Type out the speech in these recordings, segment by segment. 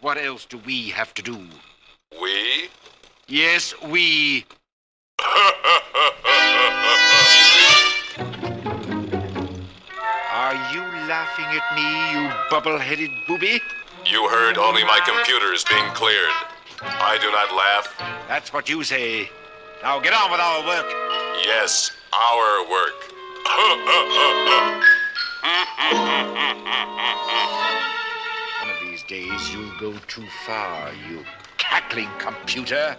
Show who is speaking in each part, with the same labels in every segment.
Speaker 1: What else do we have to do?
Speaker 2: We?
Speaker 1: Yes, we. Are you laughing at me, you bubble-headed booby?
Speaker 2: You heard only my computer is being cleared. I do not laugh.
Speaker 1: That's what you say. Now get on with our work.
Speaker 2: Yes, our work.
Speaker 1: One of these days you'll go too far, you cackling computer.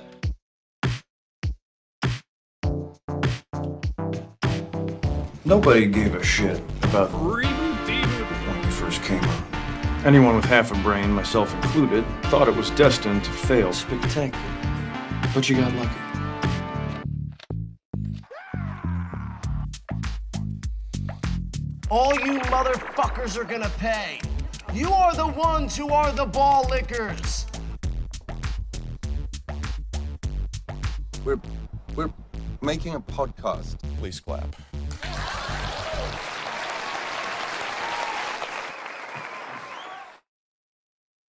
Speaker 3: Nobody gave a shit about
Speaker 4: Reboot Deboot.
Speaker 3: when we first came on. Anyone with half a brain, myself included, thought it was destined to fail spectacularly. But you got lucky.
Speaker 5: All you motherfuckers are gonna pay. You are the ones who are the ball lickers.
Speaker 6: We're we're making a podcast.
Speaker 7: Please clap.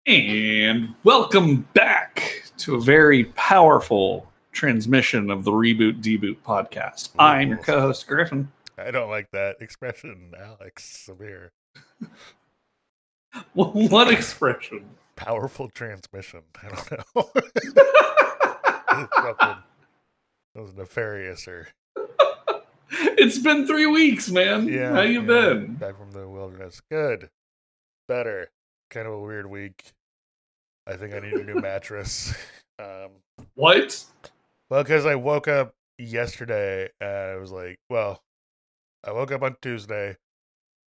Speaker 4: And welcome back to a very powerful transmission of the Reboot Deboot podcast. I'm your co host, Griffin.
Speaker 7: I don't like that expression, Alex Samir.
Speaker 4: What expression?
Speaker 7: Powerful transmission. I don't know. That was nefarious or
Speaker 4: It's been three weeks, man.
Speaker 7: yeah.
Speaker 4: How you
Speaker 7: yeah,
Speaker 4: been?
Speaker 7: Back from the wilderness. Good. Better. Kind of a weird week. I think I need a new mattress. Um,
Speaker 4: What?
Speaker 7: well, because I woke up yesterday and I was like, well, I woke up on Tuesday.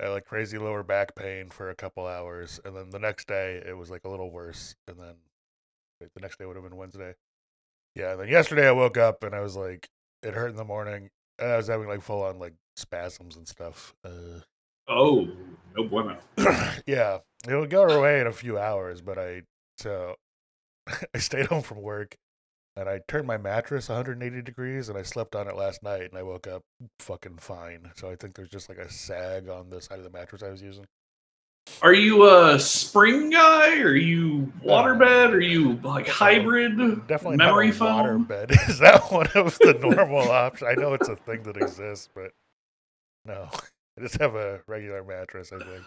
Speaker 7: Like crazy lower back pain for a couple hours, and then the next day it was like a little worse, and then wait, the next day would have been Wednesday. Yeah, and then yesterday I woke up and I was like, it hurt in the morning, and I was having like full on like spasms and stuff. Uh,
Speaker 4: Oh, no bueno.
Speaker 7: yeah, it would go away in a few hours, but I so I stayed home from work and I turned my mattress 180 degrees and I slept on it last night and I woke up fucking fine. So I think there's just like a sag on the side of the mattress I was using.
Speaker 4: Are you a spring guy? Are you waterbed? Are you like hybrid?
Speaker 7: Definitely
Speaker 4: memory
Speaker 7: not a
Speaker 4: foam?
Speaker 7: water bed. Is that one of the normal options? I know it's a thing that exists, but no. I just have a regular mattress, I think.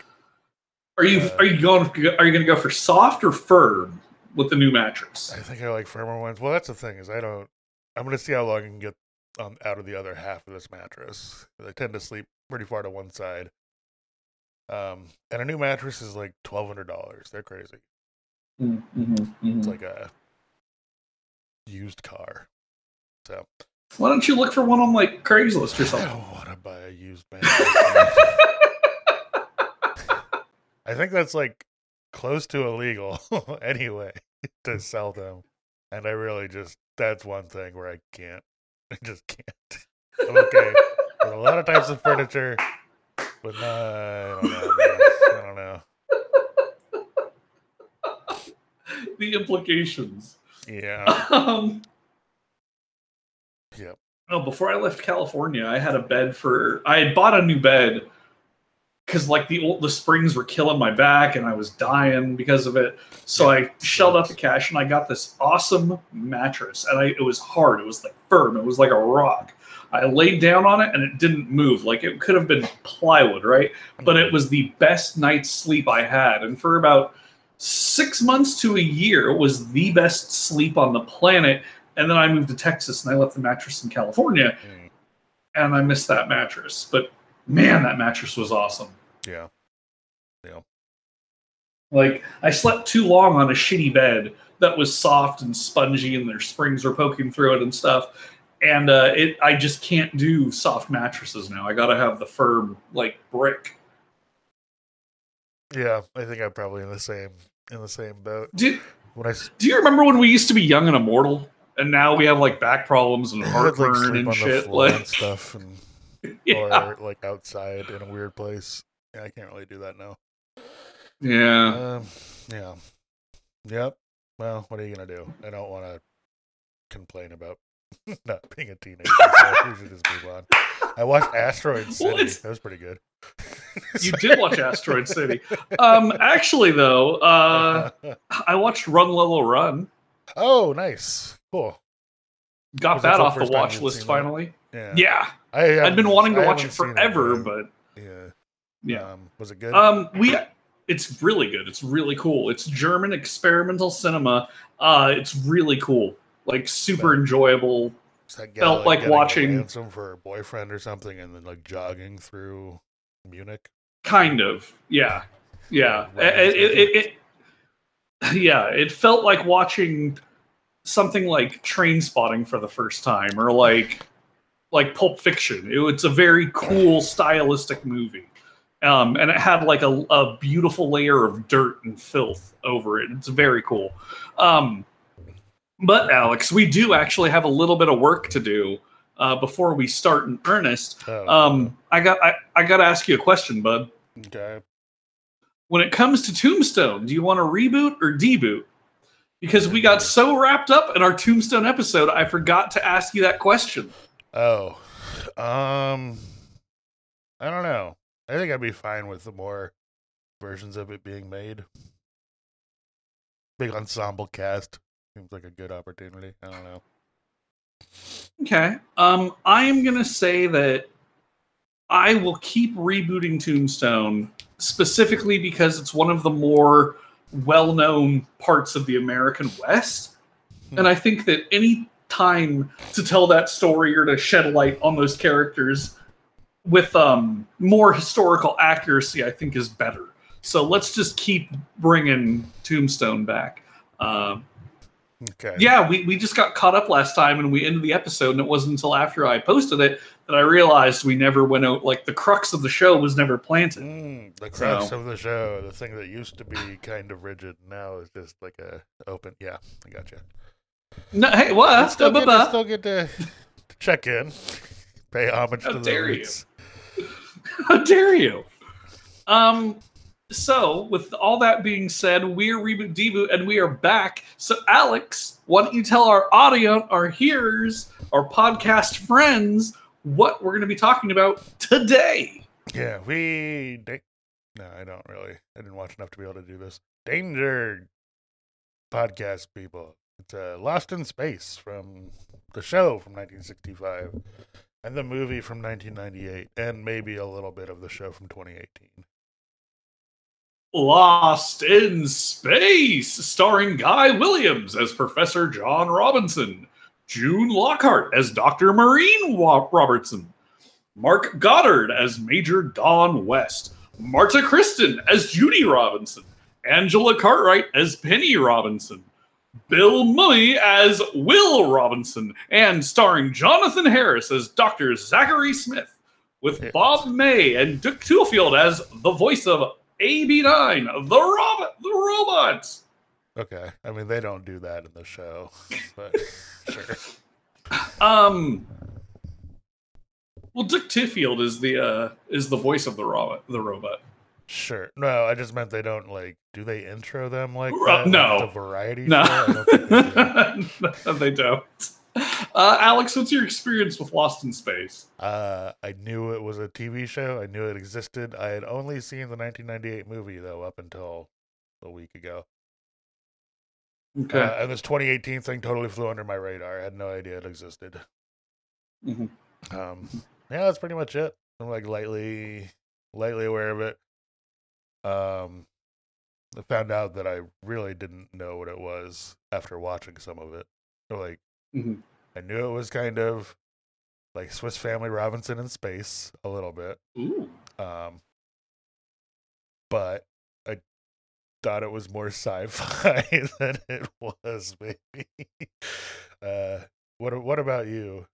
Speaker 4: Are you
Speaker 7: Uh,
Speaker 4: are you going are you going to go for soft or firm with the new mattress?
Speaker 7: I think I like firmer ones. Well, that's the thing is I don't. I'm gonna see how long I can get um, out of the other half of this mattress. I tend to sleep pretty far to one side. Um, and a new mattress is like twelve hundred dollars. They're crazy.
Speaker 4: Mm-hmm,
Speaker 7: It's like a used car. So
Speaker 4: Why don't you look for one on like Craigslist or
Speaker 7: I
Speaker 4: something?
Speaker 7: don't want to buy a used mattress. I think that's like close to illegal anyway to sell them. And I really just that's one thing where I can't. I just can't. I'm okay with a lot of types of furniture, but no, I don't know. I don't know.
Speaker 4: the implications.
Speaker 7: Yeah.
Speaker 4: Um,
Speaker 7: Yep.
Speaker 4: oh, before I left California, I had a bed for. I had bought a new bed because like the old the springs were killing my back and I was dying because of it. So I shelled out the cash and I got this awesome mattress and I it was hard. It was like firm. It was like a rock. I laid down on it and it didn't move. Like it could have been plywood, right? But it was the best night's sleep I had. And for about six months to a year, it was the best sleep on the planet. And then I moved to Texas and I left the mattress in California
Speaker 7: Mm,
Speaker 4: and I missed that mattress. But man, that mattress was awesome.
Speaker 7: Yeah. Yeah.
Speaker 4: Like I slept too long on a shitty bed that was soft and spongy, and their springs were poking through it and stuff. And uh, it, I just can't do soft mattresses now. I got to have the firm like brick.
Speaker 7: Yeah. I think I'm probably in the same in the same boat.
Speaker 4: Do
Speaker 7: When I
Speaker 4: Do you remember when we used to be young and immortal, and now we have like back problems and
Speaker 7: I'd, like,
Speaker 4: heartburn and shit?
Speaker 7: floor and
Speaker 4: Like,
Speaker 7: stuff and
Speaker 4: yeah,
Speaker 7: or like outside in a weird place. Yeah, I can't really do that now.
Speaker 4: yeah.
Speaker 7: Um, yeah, yep. Well, what are you gonna do? I don't want to complain about not being a teenager. So we should just move on. I watched Asteroid City.
Speaker 4: Well,
Speaker 7: that was pretty good.
Speaker 4: You did watch Asteroid City. Um, actually, though, uh, I watched Run Lola Run.
Speaker 7: oh, nice, cool.
Speaker 4: Got
Speaker 7: that
Speaker 4: that off the watch list
Speaker 7: seen that?
Speaker 4: finally.
Speaker 7: Yeah,
Speaker 4: Yeah,
Speaker 7: I
Speaker 4: I'd been wanting to
Speaker 7: I
Speaker 4: watch it forever,
Speaker 7: yet.
Speaker 4: but
Speaker 7: yeah,
Speaker 4: yeah.
Speaker 7: Um, was it good?
Speaker 4: Um, we it's really good. It's really cool. It's German experimental cinema. Uh, it's really cool. Like super enjoyable.
Speaker 7: Is that
Speaker 4: felt like
Speaker 7: getting
Speaker 4: watching-
Speaker 7: ransom for her boyfriend or something, and then like jogging through Munich.
Speaker 4: Kind of. Yeah. Yeah. It, it, it, it- yeah, it felt like watching something like Train Spotting for the first time or like like Pulp Fiction. It, it's a very cool stylistic movie. Um, and it had like a, a beautiful layer of dirt and filth over it. It's very cool. Um, but Alex, we do actually have a little bit of work to do uh, before we start in earnest.
Speaker 7: Oh,
Speaker 4: Um, I got I, I got to ask you a question, bud.
Speaker 7: okay.
Speaker 4: When it comes to Tombstone, do you want to reboot or deboot? Because we got so wrapped up in our Tombstone episode, I forgot to ask you that question.
Speaker 7: Oh, um, I don't know. I think I'd be fine with the more versions of it being made. Big ensemble cast seems like a good opportunity. I don't know.
Speaker 4: Okay. Um, I am gonna say that I will keep rebooting Tombstone specifically because it's one of the more well-known parts of the American West, and I think that any time to tell that story or to shed light on those characters with um, more historical accuracy, I think is better. So let's just keep bringing Tombstone back. Um,
Speaker 7: Okay.
Speaker 4: yeah, we, we just got caught up last time and we ended the episode, and it wasn't until after I posted it that I realized we never went out. Like the crux of the show was never planted.
Speaker 7: Mm, the crux
Speaker 4: So-
Speaker 7: of the show, the thing that used to be kind of rigid, now is just like a open. Yeah, I got gotcha.
Speaker 4: No, hey, what?
Speaker 7: Still good, to, still good to, to check in, pay homage
Speaker 4: How
Speaker 7: to the
Speaker 4: dare you.
Speaker 7: roots.
Speaker 4: How dare you? Um. So, with all that being said, we're reboot deboot, and we are back. So, Alex, why don't you tell our audience, our hearers, our podcast friends, what we're going to be talking about today?
Speaker 7: Yeah, we. Da- no, I don't really. I didn't watch enough to be able to do this. Danger podcast people. It's uh, Lost in Space from the show from 1965 and the movie from 1998, and maybe a little bit of the show from 2018.
Speaker 4: Lost in Space, starring Guy Williams as Professor John Robinson, June Lockhart as Dr. Maureen Robinson, Mark Goddard as Major Don West, Marta Kristen as Judy Robinson, Angela Cartwright as Penny Robinson, Bill Mumy as Will Robinson, and starring Jonathan Harris as Dr. Zachary Smith, with Bob May and Dick Tufeld as the voice of AB9, the robot, the robot.
Speaker 7: Okay, I mean they don't do that in the show, but sure.
Speaker 4: Um. Well, Dick Tufeld is the uh is the voice of the robot. The robot.
Speaker 7: Sure. No, I just meant they don't like. Do they intro them like that?
Speaker 4: No.
Speaker 7: it's a variety.
Speaker 4: No,
Speaker 7: show? I don't they do.
Speaker 4: no, they don't. Uh, Alex, what's your experience with Lost in Space?
Speaker 7: Uh, I knew it was a TV show. I knew it existed. I had only seen the 1998 movie though up until a week ago.
Speaker 4: Okay.
Speaker 7: Uh, and this 2018 thing totally flew under my radar. I had no idea it existed.
Speaker 4: Mhm.
Speaker 7: Um, yeah, that's pretty much it. I'm like lightly, lightly aware of it. Um, I found out that I really didn't know what it was after watching some of it. Like,
Speaker 4: Mhm.
Speaker 7: I knew it was kind of like Swiss Family Robinson in space a little bit.
Speaker 4: Ooh.
Speaker 7: Um, but I thought it was more sci-fi than it was. Maybe. Uh, what What about you?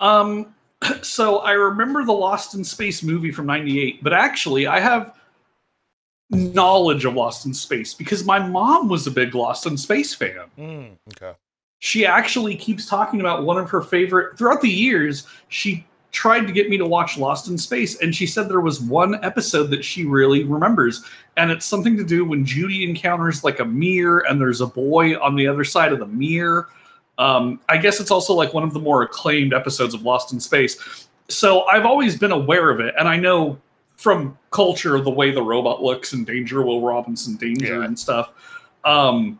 Speaker 4: Um, so I remember the Lost in Space movie from '98, but actually, I have knowledge of Lost in Space because my mom was a big Lost in Space fan.
Speaker 7: Mm, okay.
Speaker 4: She actually keeps talking about one of her favorite throughout the years. She tried to get me to watch Lost in Space, and she said there was one episode that she really remembers, and it's something to do when Judy encounters like a mirror, and there's a boy on the other side of the mirror. Um, I guess it's also like one of the more acclaimed episodes of Lost in Space. So I've always been aware of it, and I know from culture the way the robot looks and Danger Will Robinson Danger
Speaker 7: Yeah.
Speaker 4: and stuff. Um,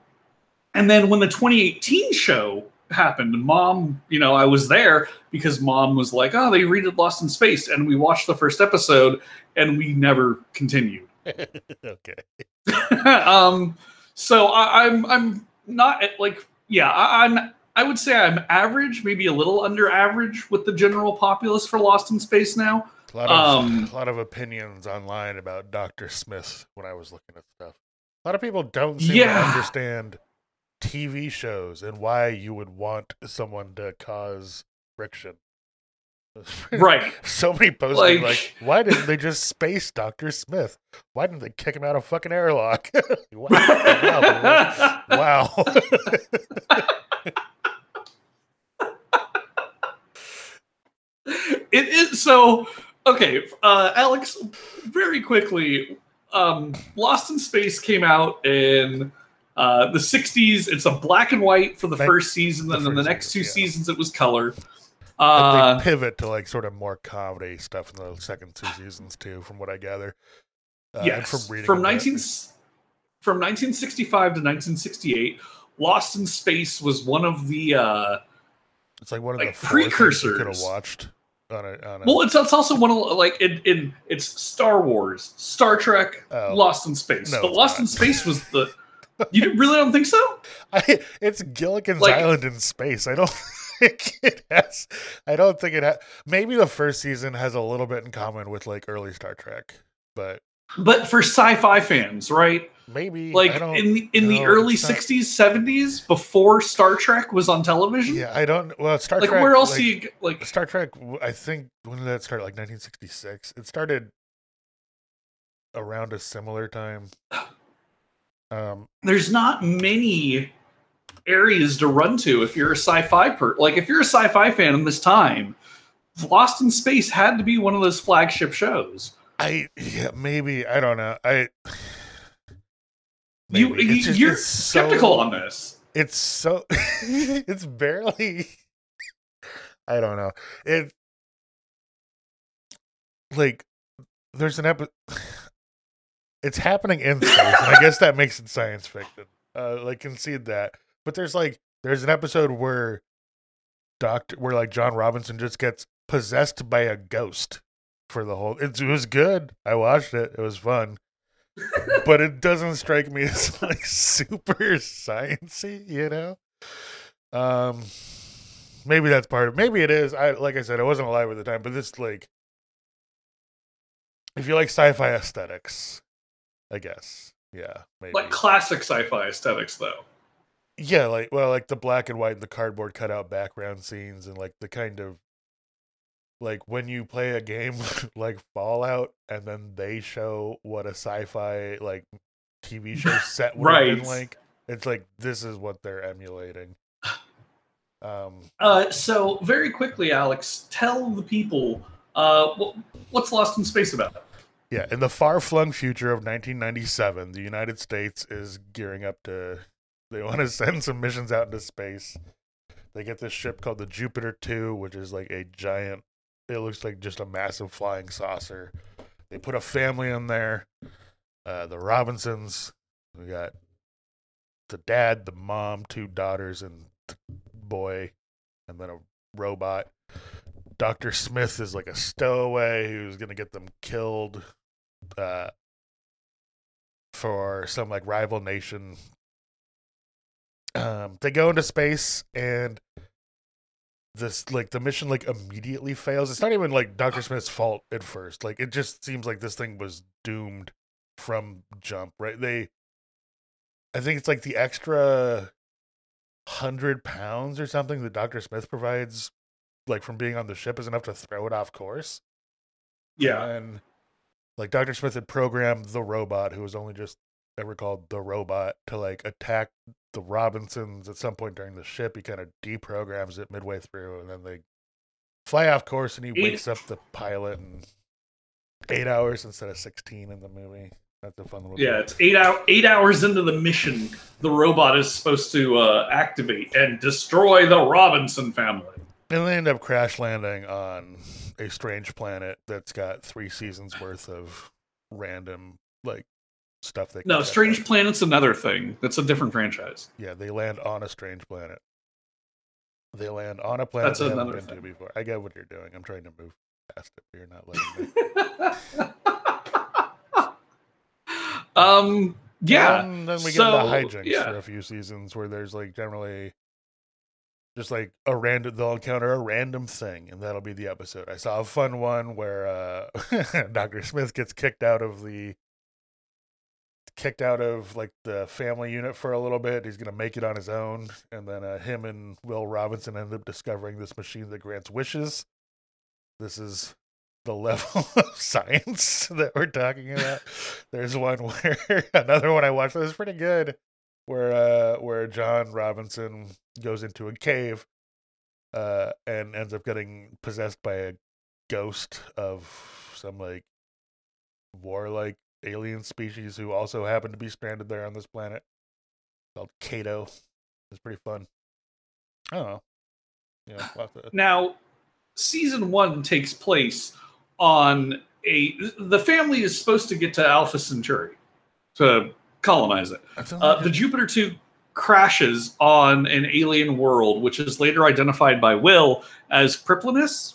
Speaker 4: and then when the 2018 show happened, mom, you know, I was there because mom was like, "Oh, they redid Lost in Space," and we watched the first episode, and we never continued.
Speaker 7: okay.
Speaker 4: um, so I, I'm I'm not at, like yeah I, I'm I would say I'm average, maybe a little under average with the general populace for Lost in Space now.
Speaker 7: A lot of
Speaker 4: Um,
Speaker 7: a lot of opinions online about Doctor Smith when I was looking at stuff. A lot of people don't seem to understand TV shows and why you would want someone to cause friction.
Speaker 4: Right.
Speaker 7: So many posts like,
Speaker 4: Like-
Speaker 7: why didn't they just space Doctor Smith? Why didn't they kick him out of fucking airlock? wow. wow. wow.
Speaker 4: it is so okay uh alex very quickly um lost in space came out in uh the 60s it's a black and white for the first season
Speaker 7: the
Speaker 4: and then the next two
Speaker 7: yeah.
Speaker 4: seasons it was color uh
Speaker 7: they pivot to like sort of more comedy stuff in the second two seasons too, from what I gather. Uh,
Speaker 4: yes
Speaker 7: from reading
Speaker 4: from
Speaker 7: about it.
Speaker 4: 19 from 1965 to 1968 lost in space was one of the uh
Speaker 7: It's like one of
Speaker 4: like,
Speaker 7: the precursors you could have watched on a on a.
Speaker 4: well it's, it's also one of like in, in it's star wars star trek
Speaker 7: Oh.
Speaker 4: lost in space
Speaker 7: No,
Speaker 4: but lost
Speaker 7: not.
Speaker 4: in space was the you really don't think so
Speaker 7: I, it's Gilligan's
Speaker 4: like-
Speaker 7: Island in space. I don't think it has. I don't think it has. Maybe the first season has a little bit in common with like early Star Trek, but
Speaker 4: but for sci-fi fans right
Speaker 7: maybe
Speaker 4: like in the in the early
Speaker 7: not-
Speaker 4: 60s 70s before star trek was on television
Speaker 7: Yeah, I don't. Well, Star
Speaker 4: like
Speaker 7: Trek.
Speaker 4: where else
Speaker 7: like,
Speaker 4: you like
Speaker 7: Star Trek? I think when did that start? Like 1966. It started around a similar time. Um,
Speaker 4: there's not many areas to run to if you're a sci-fi per like if you're a sci-fi fan in this time lost in space had to be one of those flagship shows
Speaker 7: I yeah maybe I don't know I.
Speaker 4: you,
Speaker 7: maybe.
Speaker 4: you you're
Speaker 7: it's so-
Speaker 4: skeptical on this
Speaker 7: It's so it's barely. I don't know it. Like, there's an episode. It's happening in space, and I guess that makes it science fiction. Uh, like concede that, but there's like there's an episode where Doctor, where like John Robinson just gets possessed by a ghost for the whole. It, it was good. I watched it. It was fun but it doesn't strike me as like super sciency, you know. Um, maybe that's part of. Maybe it is. I like I said, I wasn't alive at the time, but this like, if you like sci-fi aesthetics, I guess, yeah, maybe.
Speaker 4: like classic sci-fi aesthetics though
Speaker 7: yeah, like well, like the black and white and the cardboard cutout background scenes, and like the kind of like when you play a game like Fallout, and then they show what a sci-fi like TV show set would have been like. It's like this is what they're emulating. Um,
Speaker 4: uh so very quickly alex tell the people uh what, what's lost in space about
Speaker 7: yeah, in the far-flung future of 1997, the United States is gearing up to. They want to send some missions out into space. They get this ship called the Jupiter 2, which is like a giant. It looks like just a massive flying saucer. They put a family in there. Uh, the Robinsons. We got the dad, the mom, two daughters, and the boy, and then a robot. Dr. Smith is like a stowaway who's going to get them killed uh, for some like rival nation. Um, they go into space and this like the mission like immediately fails. It's not even like Dr. Smith's fault at first. Like it just seems like this thing was doomed from jump, right? They I think it's like the extra hundred pounds or something that Dr. Smith provides like from being on the ship is enough to throw it off course.
Speaker 4: yeah
Speaker 7: And like Dr. Smith had programmed the robot, who was only just ever called the robot, to like attack the Robinsons at some point during the ship. He kind of deprograms it midway through, and then they fly off course, and he wakes up the pilot in eight hours instead of sixteen in the movie. That's a fun little.
Speaker 4: Yeah, it's eight out eight hours into the mission. The robot is supposed to uh, activate and destroy the Robinson family.
Speaker 7: And they end up crash landing on a strange planet that's got three seasons worth of random like stuff they
Speaker 4: No, Strange
Speaker 7: out.
Speaker 4: Planet's another thing. That's a different franchise.
Speaker 7: Yeah, they land on a strange planet. They land on a planet
Speaker 4: That's another
Speaker 7: been to
Speaker 4: thing.
Speaker 7: before. I get what you're doing. I'm trying to move past it, but you're not letting me.
Speaker 4: um, yeah.
Speaker 7: And then we
Speaker 4: so,
Speaker 7: get the hijinks
Speaker 4: yeah.
Speaker 7: for a few seasons where there's like generally just like a random they'll encounter a random thing and that'll be the episode. I saw a fun one where uh Dr. Smith gets kicked out of the kicked out of like the family unit for a little bit. He's gonna make it on his own, and then uh, him and Will Robinson end up discovering this machine that grants wishes. This is the level of science that we're talking about. There's one where another one I watched that was pretty good, where uh where John Robinson goes into a cave, uh, and ends up getting possessed by a ghost of some like warlike alien species who also happen to be stranded there on this planet called Kato. It's pretty fun. I don't know. Yeah, lots of
Speaker 4: Now, season one takes place on a. The family is supposed to get to Alpha Centauri to colonize it. Uh, the Jupiter 2 crashes on an alien world, which is later identified by Will as Priplanus.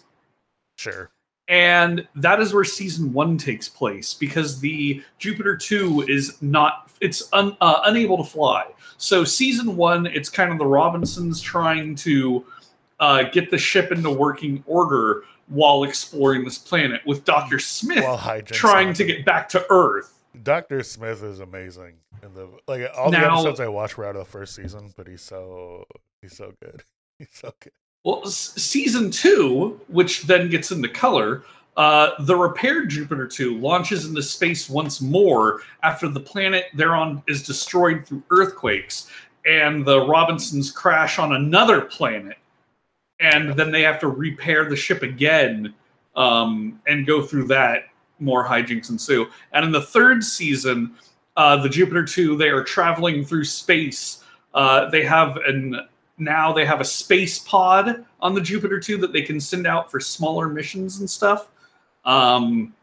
Speaker 7: sure.
Speaker 4: And that is where season one takes place because the Jupiter 2 is not, it's un, uh, unable to fly. So, season one, it's kind of the Robinsons trying to uh, get the ship into working order while exploring this planet, with Dr. Smith trying to get back to Earth.
Speaker 7: Doctor Smith is amazing. In the like all the
Speaker 4: Now-
Speaker 7: episodes I watched were out of the first season, but he's so he's so good. He's so good.
Speaker 4: Well, s- season two, which then gets into color, uh, the repaired Jupiter 2 launches into space once more after the planet they're on is destroyed through earthquakes, and the Robinsons crash on another planet, and then they have to repair the ship again um, and go through that. More hijinks ensue. And in the third season, uh, the Jupiter 2, they are traveling through space. Uh, they have an now they have a space pod on the Jupiter 2 that they can send out for smaller missions and stuff. Um,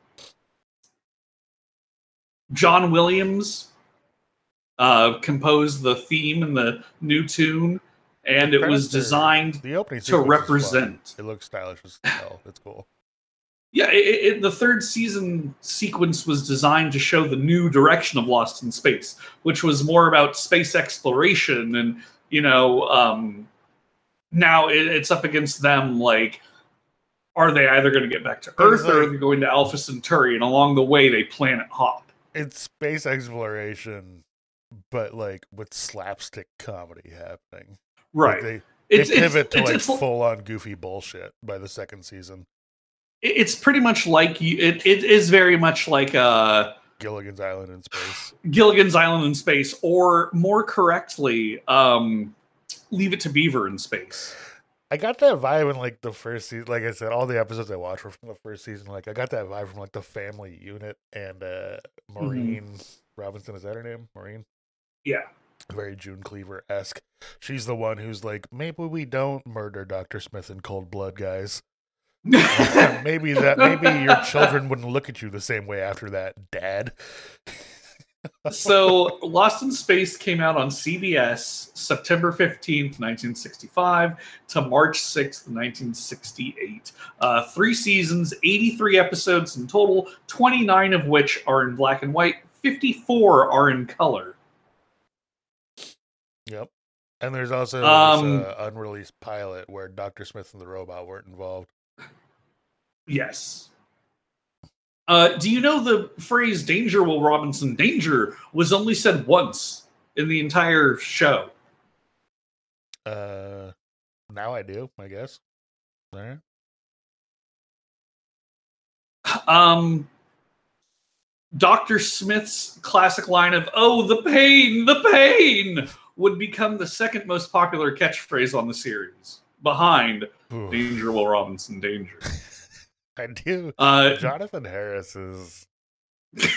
Speaker 4: John Williams uh, composed the theme and the new tune, and it was designed
Speaker 7: The opening
Speaker 4: to
Speaker 7: sequence is fun.
Speaker 4: represent.
Speaker 7: It looks stylish as hell. It's cool.
Speaker 4: Yeah, it, it, the third season sequence was designed to show the new direction of Lost in Space, which was more about space exploration. And, you know, um, now it, it's up against them like, are they either going to get back to Earth or are they going to Alpha Centauri? And along the way, they planet hop.
Speaker 7: It's space exploration, but like with slapstick comedy happening. Like,
Speaker 4: Right.
Speaker 7: they,
Speaker 4: it's,
Speaker 7: they pivot
Speaker 4: it's,
Speaker 7: to
Speaker 4: it's,
Speaker 7: like
Speaker 4: it's,
Speaker 7: full on goofy bullshit by the second season.
Speaker 4: it's pretty much like you, it, it is very much like uh,
Speaker 7: Gilligan's Island in space.
Speaker 4: Gilligan's Island in space, or more correctly, um, Leave It to Beaver in space.
Speaker 7: I got that vibe in like the first season. Like I said, all the episodes I watched were from the first season. Like I got that vibe from like the family unit and uh Maureen Robinson. Is that her name? Maureen.
Speaker 4: Yeah.
Speaker 7: Very June Cleaver esque. She's the one who's like, maybe we don't murder Doctor Smith in cold blood, guys. maybe that maybe your children wouldn't look at you the same way after that, Dad.
Speaker 4: so Lost in Space came out on CBS September 15th, 1965 to March 6th, 1968. Uh, three seasons, 83 episodes in total, 29 of which are in black and white, 54 are in color.
Speaker 7: Yep. And there's also
Speaker 4: Um,
Speaker 7: this uh, unreleased pilot where Doctor Smith and the robot weren't involved.
Speaker 4: Yes. Uh, do you know the phrase "Danger, Will Robinson"? Danger was only said once in the entire show.
Speaker 7: Uh, now I do, I guess. All right.
Speaker 4: Um, Doctor Smith's classic line of "Oh, the pain, the pain" would become the second most popular catchphrase on the series, behind
Speaker 7: Ooh,
Speaker 4: "Danger, Will Robinson, Danger."
Speaker 7: I do.
Speaker 4: Uh,
Speaker 7: Jonathan Harris is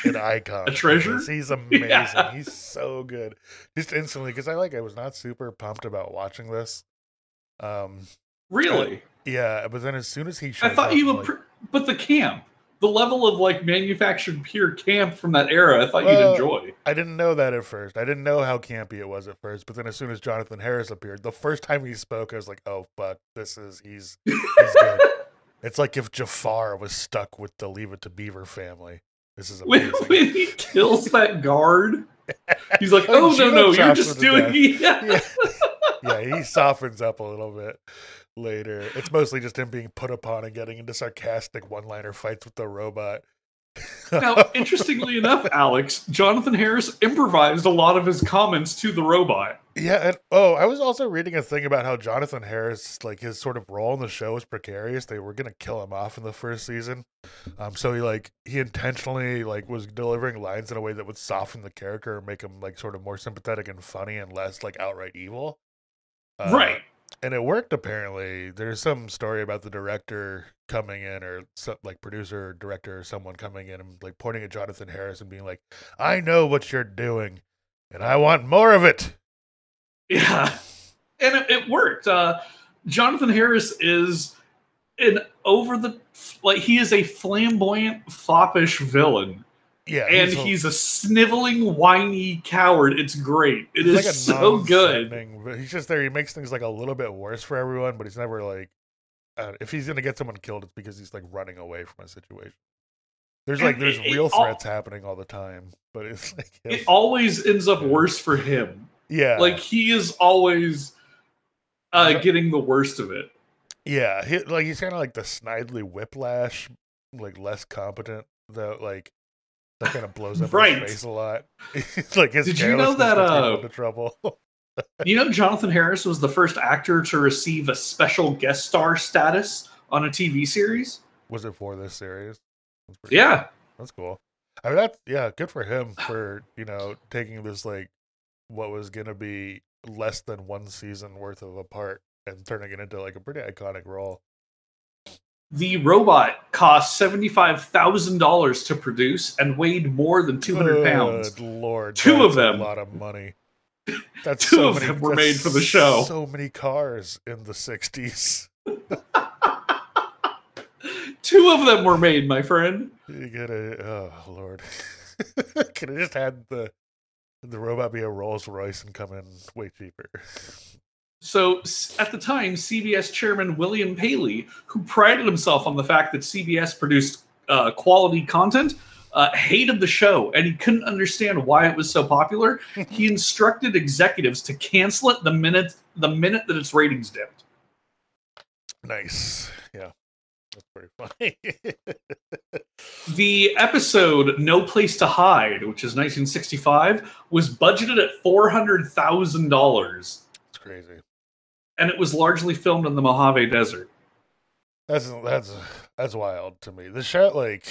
Speaker 7: an icon.
Speaker 4: A treasure?
Speaker 7: He's amazing.
Speaker 4: Yeah.
Speaker 7: He's so good. Just instantly, because I like I was not super pumped about watching this. Um,
Speaker 4: Really?
Speaker 7: Yeah, but then as soon as he
Speaker 4: I thought
Speaker 7: up,
Speaker 4: you would,
Speaker 7: like,
Speaker 4: pr- but the camp, the level of like manufactured pure camp from that era, I thought
Speaker 7: Well,
Speaker 4: you'd enjoy.
Speaker 7: I didn't know that at first. I didn't know how campy it was at first. But then as soon as Jonathan Harris appeared, the first time he spoke, I was like, "Oh fuck, this is he's he's good." It's like if Jafar was stuck with the Leave It to Beaver family. This is
Speaker 4: When,
Speaker 7: amazing.
Speaker 4: when he kills that guard, he's like, "Oh no, no, you're just doing yeah."
Speaker 7: yeah. yeah, he softens up a little bit later. It's mostly just him being put upon and getting into sarcastic one-liner fights with the robot.
Speaker 4: Now, interestingly enough, Alex, Jonathan Harris improvised a lot of his comments to the robot.
Speaker 7: Yeah, and oh, I was also reading a thing about how Jonathan Harris, like his sort of role in the show was precarious. They were gonna kill him off in the first season. Um, so he like he intentionally like was delivering lines in a way that would soften the character and make him like sort of more sympathetic and funny and less like outright evil. Uh,
Speaker 4: right.
Speaker 7: And it worked apparently. There's some story about the director coming in, or some, like producer, or director, or someone coming in and like pointing at Jonathan Harris and being like, "I know what you're doing, and I want more of it."
Speaker 4: Yeah. And it, it worked. Uh, Jonathan Harris is an over the like he is a flamboyant, foppish villain.
Speaker 7: Yeah,
Speaker 4: and
Speaker 7: a-
Speaker 4: he's a sniveling, whiny coward. It's great. It is
Speaker 7: like
Speaker 4: so good.
Speaker 7: He's just there. He makes things like a little bit worse for everyone, but he's never like, uh, if he's gonna get someone killed, it's because he's like running away from a situation. There's like
Speaker 4: And
Speaker 7: there's
Speaker 4: it- it
Speaker 7: real
Speaker 4: all-
Speaker 7: threats happening all the time, but it's like
Speaker 4: It always ends up worse for him.
Speaker 7: yeah,
Speaker 4: Like he is always uh, getting the worst of it.
Speaker 7: Yeah, he, like he's kind of like the Snidely Whiplash, like less competent. Though, like that kind of blows up
Speaker 4: Right.
Speaker 7: his face a lot. It's like his
Speaker 4: Did you know that, uh,
Speaker 7: into trouble?
Speaker 4: You know, Jonathan Harris was the first actor to receive a special guest star status on a TV series.
Speaker 7: Was it for this series? That's
Speaker 4: Yeah.
Speaker 7: cool. that's cool. I mean, that's yeah, good for him for you know taking this like what was gonna be less than one season worth of a part and turning it into like a pretty iconic role.
Speaker 4: The robot cost $75,000 to produce and weighed more than 200 pounds.
Speaker 7: Good lord,
Speaker 4: Two of
Speaker 7: that's a lot of money. That's
Speaker 4: Two
Speaker 7: so
Speaker 4: of
Speaker 7: many,
Speaker 4: them were made for the show.
Speaker 7: So many cars in the '60s.
Speaker 4: Two of them were made, my friend.
Speaker 7: You gotta, oh lord, could have just had the the robot be a Rolls Royce and come in way cheaper.
Speaker 4: So at the time, CBS chairman William Paley, who prided himself on the fact that CBS produced uh, quality content, uh, hated the show and he couldn't understand why it was so popular. he instructed executives to cancel it the minute the minute that its ratings dipped.
Speaker 7: Nice, yeah, that's pretty funny.
Speaker 4: The episode "No Place to Hide," which is 1965, was budgeted at four hundred thousand dollars,
Speaker 7: It's crazy.
Speaker 4: And it was largely filmed in the Mojave Desert.
Speaker 7: That's that's that's wild to me. The show, like,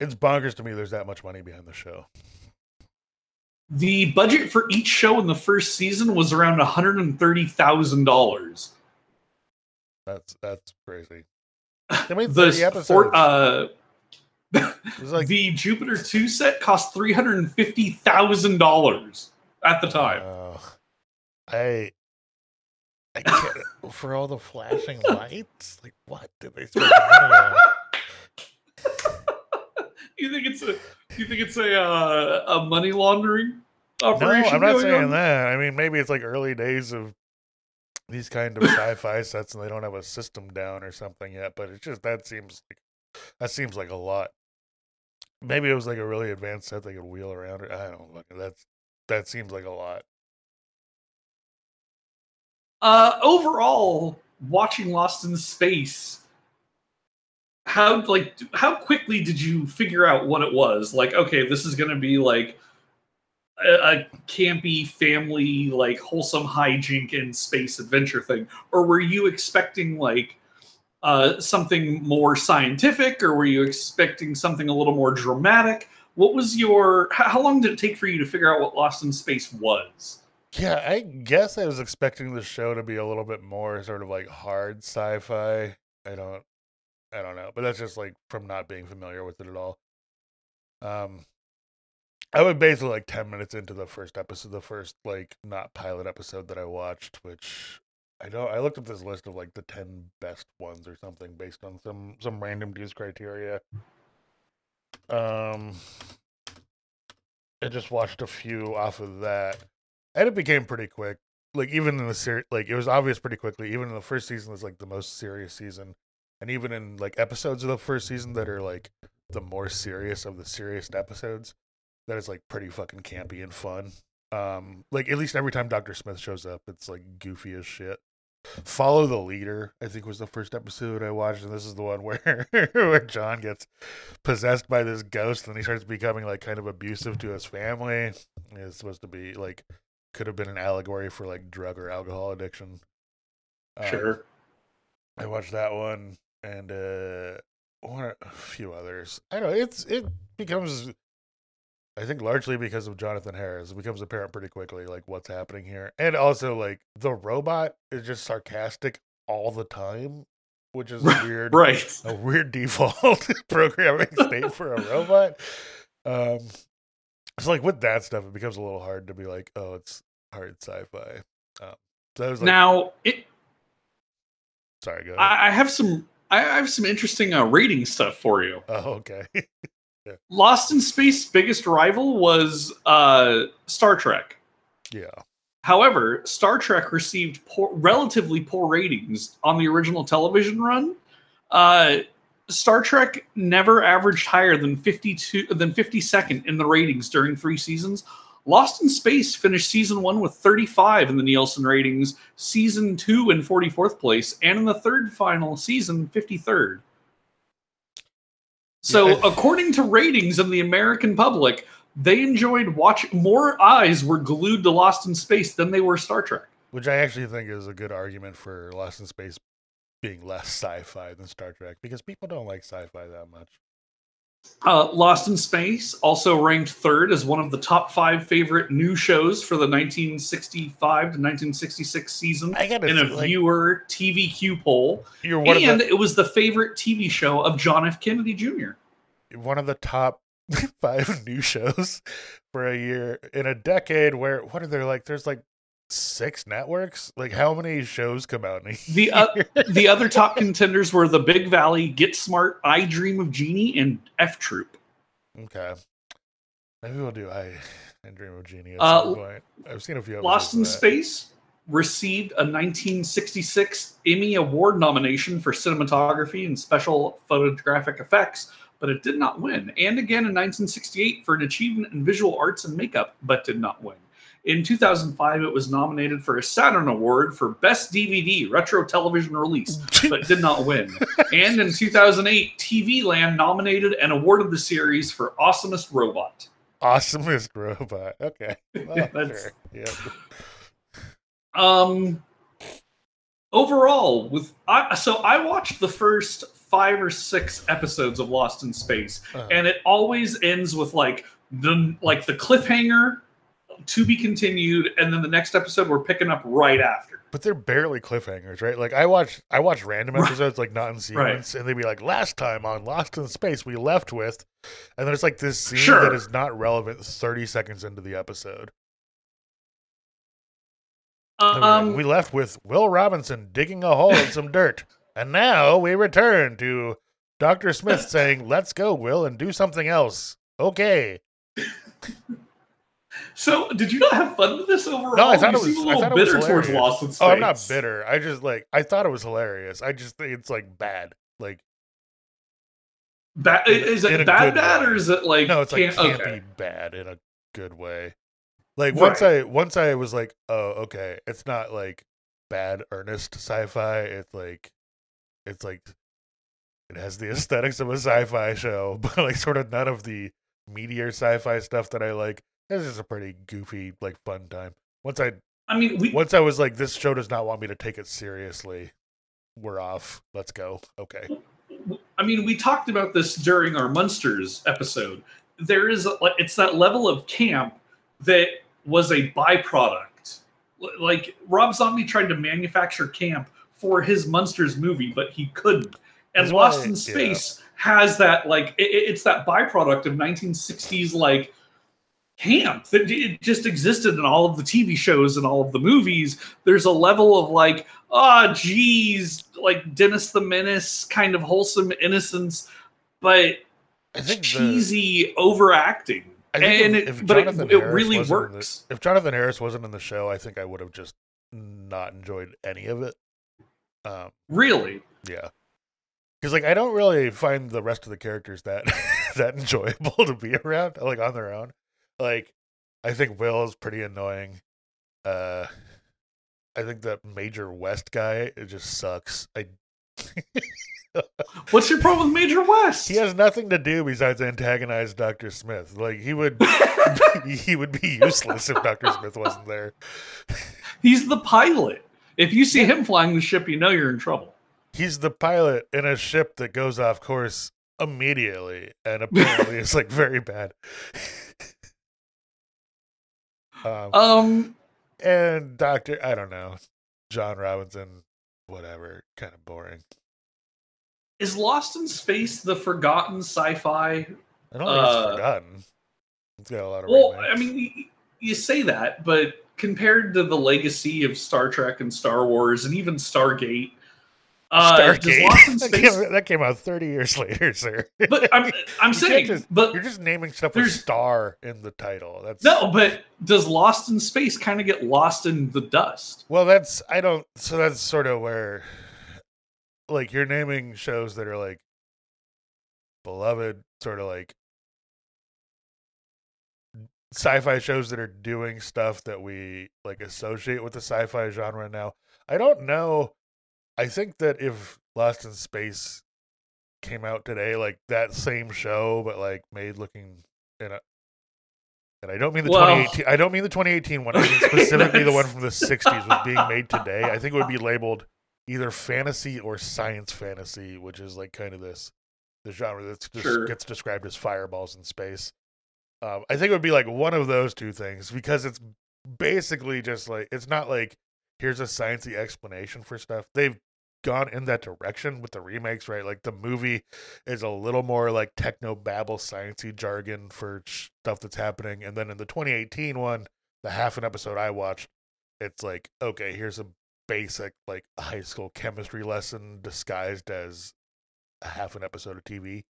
Speaker 7: it's bonkers to me. There's that much money behind the show.
Speaker 4: The budget for each show in the first season was around $130,000.
Speaker 7: That's that's crazy. They made
Speaker 4: The,
Speaker 7: 30 episodes.
Speaker 4: for, uh,
Speaker 7: like
Speaker 4: the Jupiter 2 set cost $350,000 at the time.
Speaker 7: Oh, I, I. for all the flashing lights, like what did they spend money on?
Speaker 4: you think it's a you think it's a uh, a money laundering
Speaker 7: No,
Speaker 4: operation?
Speaker 7: I'm not saying
Speaker 4: on?
Speaker 7: that. I mean, maybe it's like early days of these kind of sci-fi sets, and they don't have a system down or something yet. But it's just that seems like that seems like a lot. Maybe it was like a really advanced set they could wheel around. Or, I don't know. That's that seems like a lot.
Speaker 4: Uh, overall, watching Lost in Space, how like how quickly did you figure out what it was? Like, okay, this is going to be like a, a campy family, like wholesome hijink and space adventure thing, or were you expecting like uh, something more scientific, or were you expecting something a little more dramatic? What was your? How long did it take for you to figure out what Lost in Space was?
Speaker 7: Yeah, I guess I was expecting the show to be a little bit more sort of like hard sci-fi. I don't I don't know, but that's just like from not being familiar with it at all. Um I would basically like 10 minutes into the first episode, the first like not pilot episode that I watched, which I know I looked up this list of like the ten best ones or something based on some some random dudes criteria. Um, I just watched a few off of that, and it became pretty quick. Like even in the series, like it was obvious pretty quickly. Even in the first season was like the most serious season, and even in like episodes of the first season that are like the more serious of the serious episodes, that is like pretty fucking campy and fun. Um, like at least every time Doctor Smith shows up, it's like goofy as shit. Follow the leader, I think was the first episode I watched, and this is the one where where John gets possessed by this ghost and he starts becoming like kind of abusive to his family. It's supposed to be like could have been an allegory for like drug or alcohol addiction. Um,
Speaker 4: Sure.
Speaker 7: I watched that one and uh one a few others. I don't know, it's it becomes I think largely because of Jonathan Harris, it becomes apparent pretty quickly like what's happening here. And also like the robot is just sarcastic all the time, which is a weird
Speaker 4: Right.
Speaker 7: a weird default programming state for a robot. Um so like with that stuff it becomes a little hard to be like, oh, it's hard sci-fi. Um, so I was like
Speaker 4: now, it,
Speaker 7: sorry, go ahead.
Speaker 4: I, have some. I have some interesting uh, rating stuff for you.
Speaker 7: oh, okay.
Speaker 4: Lost in Space biggest rival was uh, Star Trek.
Speaker 7: yeah.
Speaker 4: However, Star Trek received poor, relatively poor ratings on the original television run. Uh, Star Trek never averaged higher than 52 than 52nd in the ratings during three seasons. Lost in Space finished season 1 with 35 in the Nielsen ratings, season 2 in 44th place, and in the third final season 53rd. So, according to ratings in the American public, they enjoyed watch more eyes were glued to Lost in Space than they were Star Trek.
Speaker 7: Which I actually think is a good argument for Lost in Space being less sci-fi than Star Trek because people don't like sci-fi that much.
Speaker 4: Uh, Lost in Space also ranked third as one of the top five favorite new shows for the 1965 to 1966 season
Speaker 7: I gotta
Speaker 4: in a
Speaker 7: like,
Speaker 4: viewer TVQ poll,
Speaker 7: You're one
Speaker 4: and
Speaker 7: of
Speaker 4: it was the favorite TV show of John F. Kennedy Jr.
Speaker 7: one of the top five new shows for a year in a decade. Where what are there like? There's like six networks. Like how many shows come out in
Speaker 4: The uh, the other top contenders were The Big Valley, Get Smart, I Dream of Jeannie, and F Troop.
Speaker 7: okay, maybe we'll do I. I Dream of Jeannie at
Speaker 4: Uh,
Speaker 7: some point. I've seen a few.
Speaker 4: Lost in. Space received a 1966 Emmy Award nomination for cinematography and special photographic effects, but it did not win. And again in 1968 for an achievement in visual arts and makeup, but did not win. In 2005, it was nominated for a Saturn Award for Best DVD Retro Television Release, but did not win. And in 2008, TV Land nominated and awarded the series for Awesomest Robot.
Speaker 7: Awesomest robot. Okay. Well,
Speaker 4: That's-
Speaker 7: sure. Yeah.
Speaker 4: Um, overall, with I, so I watched the first five or six episodes of Lost in Space,
Speaker 7: Uh,
Speaker 4: and it always ends with like the like the cliffhanger to be continued, and then the next episode we're picking up right after.
Speaker 7: but they're barely cliffhangers, right? Like I watch, I watch random
Speaker 4: Right.
Speaker 7: episodes, like not in sequence, and they'd be like, "Last time on Lost in Space, we left with," and then it's like this scene
Speaker 4: Sure.
Speaker 7: that is not relevant thirty seconds into the episode. They'd be like,
Speaker 4: Um,
Speaker 7: we left with Will Robinson digging a hole in some dirt, and now we return to Doctor Smith saying, "Let's go, Will, and do something else." Okay.
Speaker 4: so did you not have fun with this overall?
Speaker 7: No, I thought
Speaker 4: you
Speaker 7: it was-
Speaker 4: seem a
Speaker 7: I
Speaker 4: little
Speaker 7: it was
Speaker 4: bitter towards. Lost in Space.
Speaker 7: Oh, I'm not bitter. I just like I thought it was hilarious. I just think it's like bad. Like
Speaker 4: Ba- is it bad, bad,
Speaker 7: way.
Speaker 4: or is it like
Speaker 7: no, it's like
Speaker 4: can't- okay.
Speaker 7: bad in a good way. Like once I once I was like, oh, okay, it's not like bad earnest sci-fi. It's like it's like it has the aesthetics of a sci-fi show, but like sort of none of the meteor sci-fi stuff that I like. It's just a pretty goofy, like fun time. Once I
Speaker 4: I mean, we
Speaker 7: once I was like, this show does not want me to take it seriously. We're off. Let's go. Okay.
Speaker 4: I mean, we talked about this during our Munsters episode. There is, like, it's that level of camp that was a byproduct. Like Rob Zombie tried to manufacture camp for his Munsters movie, but he couldn't. And
Speaker 7: That's
Speaker 4: Lost
Speaker 7: why-
Speaker 4: in
Speaker 7: yeah.
Speaker 4: Space has that, like, it- it's that byproduct of 1960s, like camp that it just existed in all of the TV shows and all of the movies. There's a level of like, ah, oh, geez, like Dennis the Menace kind of wholesome innocence, but
Speaker 7: I think the-
Speaker 4: cheesy overacting. And
Speaker 7: if-
Speaker 4: it,
Speaker 7: if
Speaker 4: but it, it really
Speaker 7: wasn't the-
Speaker 4: works.
Speaker 7: if Jonathan Harris wasn't in the show, I think I would have just not enjoyed any of it. Um,
Speaker 4: Really.
Speaker 7: yeah, because like I don't really find the rest of the characters that that enjoyable to be around, like on their own. Like, I think Will is pretty annoying. Uh, I think that Major West guy it just sucks. I
Speaker 4: What's your problem with Major West?
Speaker 7: he has nothing to do besides antagonize Doctor Smith. Like he would he would be useless if Doctor Smith wasn't there.
Speaker 4: He's the pilot. If you see him flying the ship, you know you're in trouble.
Speaker 7: He's the pilot in a ship that goes off course immediately, and apparently it's like very bad. Um,
Speaker 4: Um,
Speaker 7: and Doctor, I don't know, John Robinson, whatever, kind of boring.
Speaker 4: is Lost in Space the forgotten sci-fi?
Speaker 7: I don't think
Speaker 4: Uh,
Speaker 7: it's forgotten. It's got a lot of.
Speaker 4: Well,
Speaker 7: remakes.
Speaker 4: I mean, y- you say that, but compared to the legacy of Star Trek and Star Wars and even Stargate, uh, does Lost in
Speaker 7: that, came, that came out thirty years later, sir.
Speaker 4: but I'm, I'm saying,
Speaker 7: just,
Speaker 4: but
Speaker 7: you're just naming stuff with "star" in the title. That's
Speaker 4: no, but does Lost in Space kind of get lost in the dust?
Speaker 7: Well, that's I don't. So that's sort of where, like, you're naming shows that are like beloved, sort of like sci-fi shows that are doing stuff that we like associate with the sci-fi genre now. I don't know. I think that if Lost in Space came out today, like that same show, but like made looking in a and I don't mean the
Speaker 4: Well-
Speaker 7: 2018. I don't mean the 2018 one. I mean specifically the one from the 60s was being made today. I think it would be labeled either fantasy or science fantasy, which is like kind of this the genre that just
Speaker 4: Sure.
Speaker 7: gets described as fireballs in space. Um, I think it would be like one of those two things because it's basically just like it's not like here's a sciencey explanation for stuff. They've gone in that direction with the remakes, right? Like the movie is a little more like techno babble sciencey jargon for stuff that's happening, and then in the 2018 one, the half an episode I watched, it's like okay, here's a basic like high school chemistry lesson disguised as a half an episode of TV.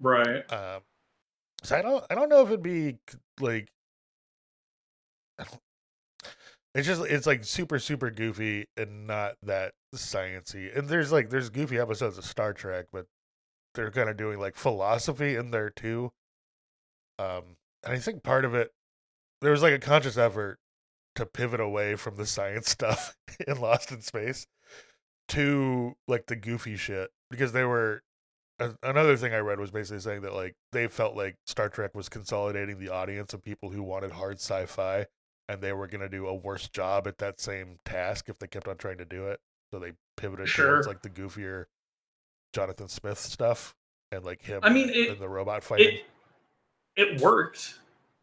Speaker 4: Right.
Speaker 7: Um, so I don't, I don't know if it'd be like, I don't, it's just, it's like super, super goofy and not that sciency. And there's like, there's goofy episodes of Star Trek, but they're kind of doing like philosophy in there too. Um, and I think part of it, there was like a conscious effort to pivot away from the science stuff in Lost in Space to like the goofy shit because they were another thing I read was basically saying that like they felt like Star Trek was consolidating the audience of people who wanted hard sci-fi, and they were gonna do a worse job at that same task if they kept on trying to do it. So they pivoted
Speaker 4: Sure.
Speaker 7: towards like the goofier Jonathan Smith stuff and like him.
Speaker 4: I mean,
Speaker 7: and the robot fighting.
Speaker 4: It it worked.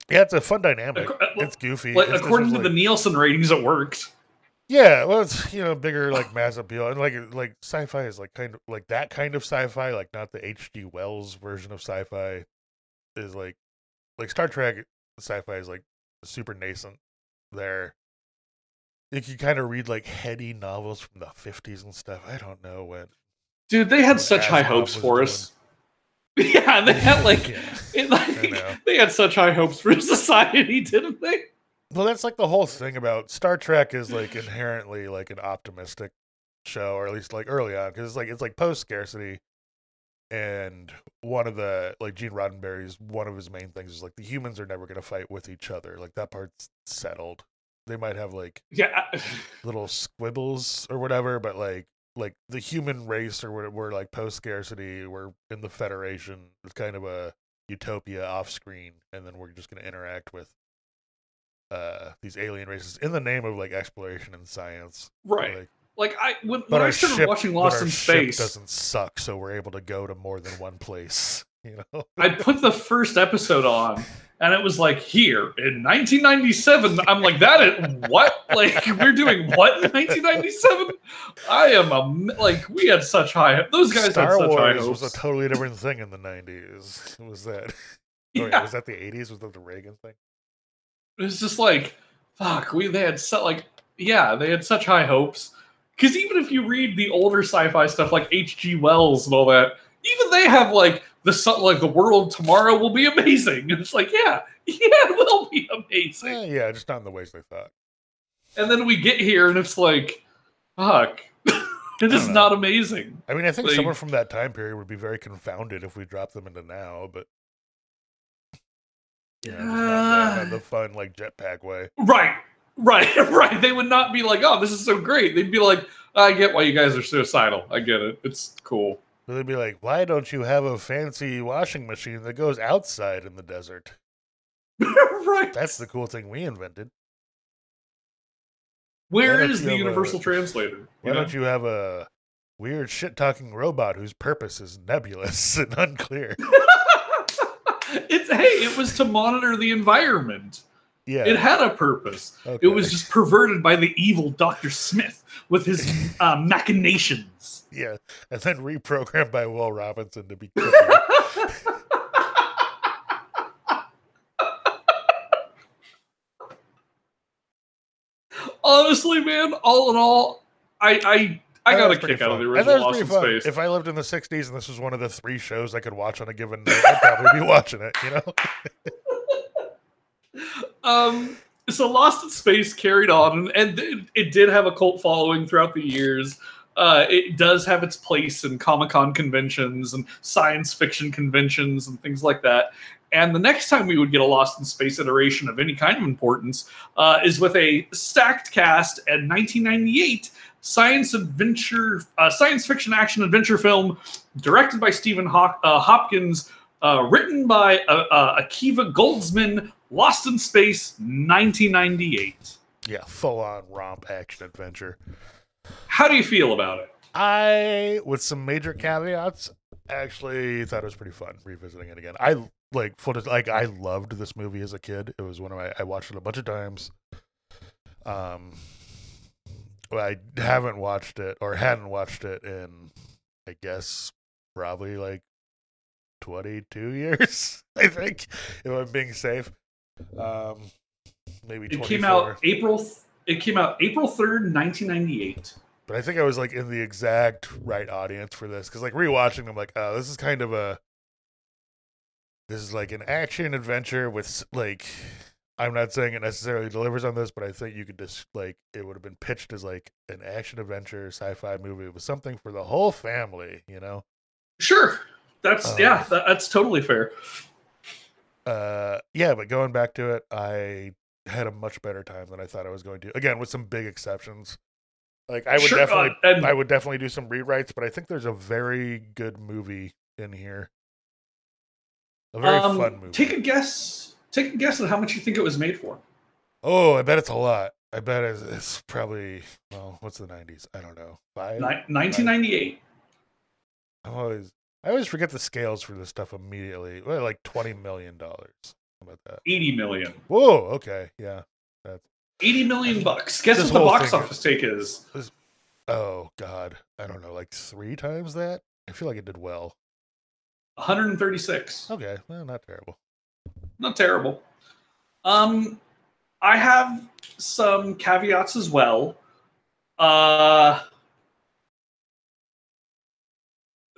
Speaker 7: yeah, it's a fun dynamic.
Speaker 4: Ac-
Speaker 7: It's goofy.
Speaker 4: Like
Speaker 7: It's-
Speaker 4: according to
Speaker 7: like-
Speaker 4: the Nielsen ratings, it worked.
Speaker 7: Yeah, well, it's you know bigger like mass appeal, and like like sci-fi is like kind of like that kind of sci-fi, like not the H.G. Wells version of sci-fi. Is like like Star Trek sci-fi is like super nascent there. You can kind of read like heady novels from the fifties and stuff. I don't know when.
Speaker 4: Dude, they had such high hopes for us. Yeah, they had like,
Speaker 7: Yeah,
Speaker 4: it, like they had such high hopes for society, didn't they?
Speaker 7: Well, that's like the whole thing about Star Trek is like inherently like an optimistic show, or at least like early on, because it's like it's like post scarcity, and one of the like Gene Roddenberry's one of his main things is like the humans are never going to fight with each other. Like that part's settled. They might have like
Speaker 4: Yeah.
Speaker 7: little squibbles or whatever, but like like the human race or we're, we're like post scarcity, we're in the Federation. It's kind of a utopia off screen, and then we're just going to interact with uh these alien races in the name of like exploration and science.
Speaker 4: Right.
Speaker 7: Like,
Speaker 4: Like I when, when I started
Speaker 7: ship,
Speaker 4: watching Lost in Space,
Speaker 7: doesn't suck, so we're able to go to more than one place. You know,
Speaker 4: I put the first episode on and it was like here in 1997. I'm like that is what? Like we're doing what in 1997? I am a like we had such high those guys
Speaker 7: Star
Speaker 4: had such high
Speaker 7: Wars
Speaker 4: hopes.
Speaker 7: was a totally different thing in the '90s. It was that Oh, yeah.
Speaker 4: Yeah.
Speaker 7: Was that the 80s? Was that the Reagan thing?
Speaker 4: It was just like, fuck, we they had so like, yeah, they had such high hopes. Because even if you read the older sci-fi stuff like H.G. Wells and all that, even they have like the sun, like the world tomorrow will be amazing. And it's like, yeah, yeah, it will be amazing.
Speaker 7: Eh, yeah, just not in the ways they thought.
Speaker 4: And then we get here and it's like, fuck, it is not amazing.
Speaker 7: I mean, I think
Speaker 4: Like-
Speaker 7: someone from that time period would be very confounded if we dropped them into now, but you know, just not not the fun like jetpack way.
Speaker 4: Right, right, right. They would not be like, oh, this is so great. They'd be like, I get why you guys are suicidal. I get it. It's cool.
Speaker 7: They'd be like, "Why don't you have a fancy washing machine that goes outside in the desert?"
Speaker 4: right.
Speaker 7: That's the cool thing we invented.
Speaker 4: Where is the
Speaker 7: have a-
Speaker 4: universal translator?
Speaker 7: Why
Speaker 4: know?
Speaker 7: don't you have a weird shit talking robot whose purpose is nebulous and unclear?
Speaker 4: it's hey, it was to monitor the environment.
Speaker 7: Yeah.
Speaker 4: It had a purpose.
Speaker 7: okay.
Speaker 4: It was just perverted by the evil Doctor Smith with his uh, machinations.
Speaker 7: yeah, and then reprogrammed by Will Robinson to be.
Speaker 4: Honestly, man, all in all, I I I got a kick out of the
Speaker 7: fun.
Speaker 4: Original Lost in. Space.
Speaker 7: If I lived in the '60s and this was one of the three shows I could watch on a given night, I'd probably be watching it. You know.
Speaker 4: um so lost in space carried on and, it, did have a cult following throughout the years. Uh, it does have its place in comic-con conventions and science fiction conventions and things like that. And the next time we would get a lost in space iteration of any kind of importance uh, is with a stacked cast and 1998 science adventure uh, science fiction action adventure film directed by stephen Hawk, uh, hopkins uh, written by uh, Akiva Goldsman, Lost in Space, 1998.
Speaker 7: Yeah, full on romp action adventure.
Speaker 4: How do you feel about it?
Speaker 7: I, with some major caveats, actually thought it was pretty fun revisiting it again. I like full like I loved this movie as a kid. It was one of my I watched it a bunch of times. Um, I haven't watched it or hadn't watched it in, I guess, probably like twenty-two years. I think if I'm being safe. Um, maybe
Speaker 4: It
Speaker 7: 24.
Speaker 4: came out April. It came out April 3rd, 1998.
Speaker 7: but I think I was like in the exact right audience for this because like rewatching, I'm like, oh, this is kind of a, this is like an action adventure with like, I'm not saying it necessarily delivers on this, but I think you could just like it would have been pitched as like an action adventure sci-fi movie with something for the whole family, you know.
Speaker 4: Sure, that's
Speaker 7: Uh,
Speaker 4: yeah, that, that's totally fair.
Speaker 7: Uh, yeah, but going back to it, I had a much better time than I thought I was going to. Again, with some big exceptions. Like I would
Speaker 4: Sure,
Speaker 7: definitely,
Speaker 4: uh, and-
Speaker 7: I would definitely do some rewrites, but I think there's a very good movie in here. A very
Speaker 4: Um,
Speaker 7: fun movie.
Speaker 4: Take a guess. Take a guess at how much you think it was made for.
Speaker 7: oh, I bet it's a lot. I bet it's, it's probably well, what's the '90s? I don't know. Five.
Speaker 4: Ni- 1998.
Speaker 7: I'm always, I always forget the scales for this stuff immediately. Well, like twenty million dollars. How about that?
Speaker 4: 80 million.
Speaker 7: Whoa. Okay. Yeah.
Speaker 4: That's 80 million bucks. Guess what the box office take is.
Speaker 7: Oh God. I don't know. Like three times that. I feel like it did well.
Speaker 4: 136.
Speaker 7: Okay. Well, not terrible.
Speaker 4: not terrible. Um, I have some caveats as well. Uh,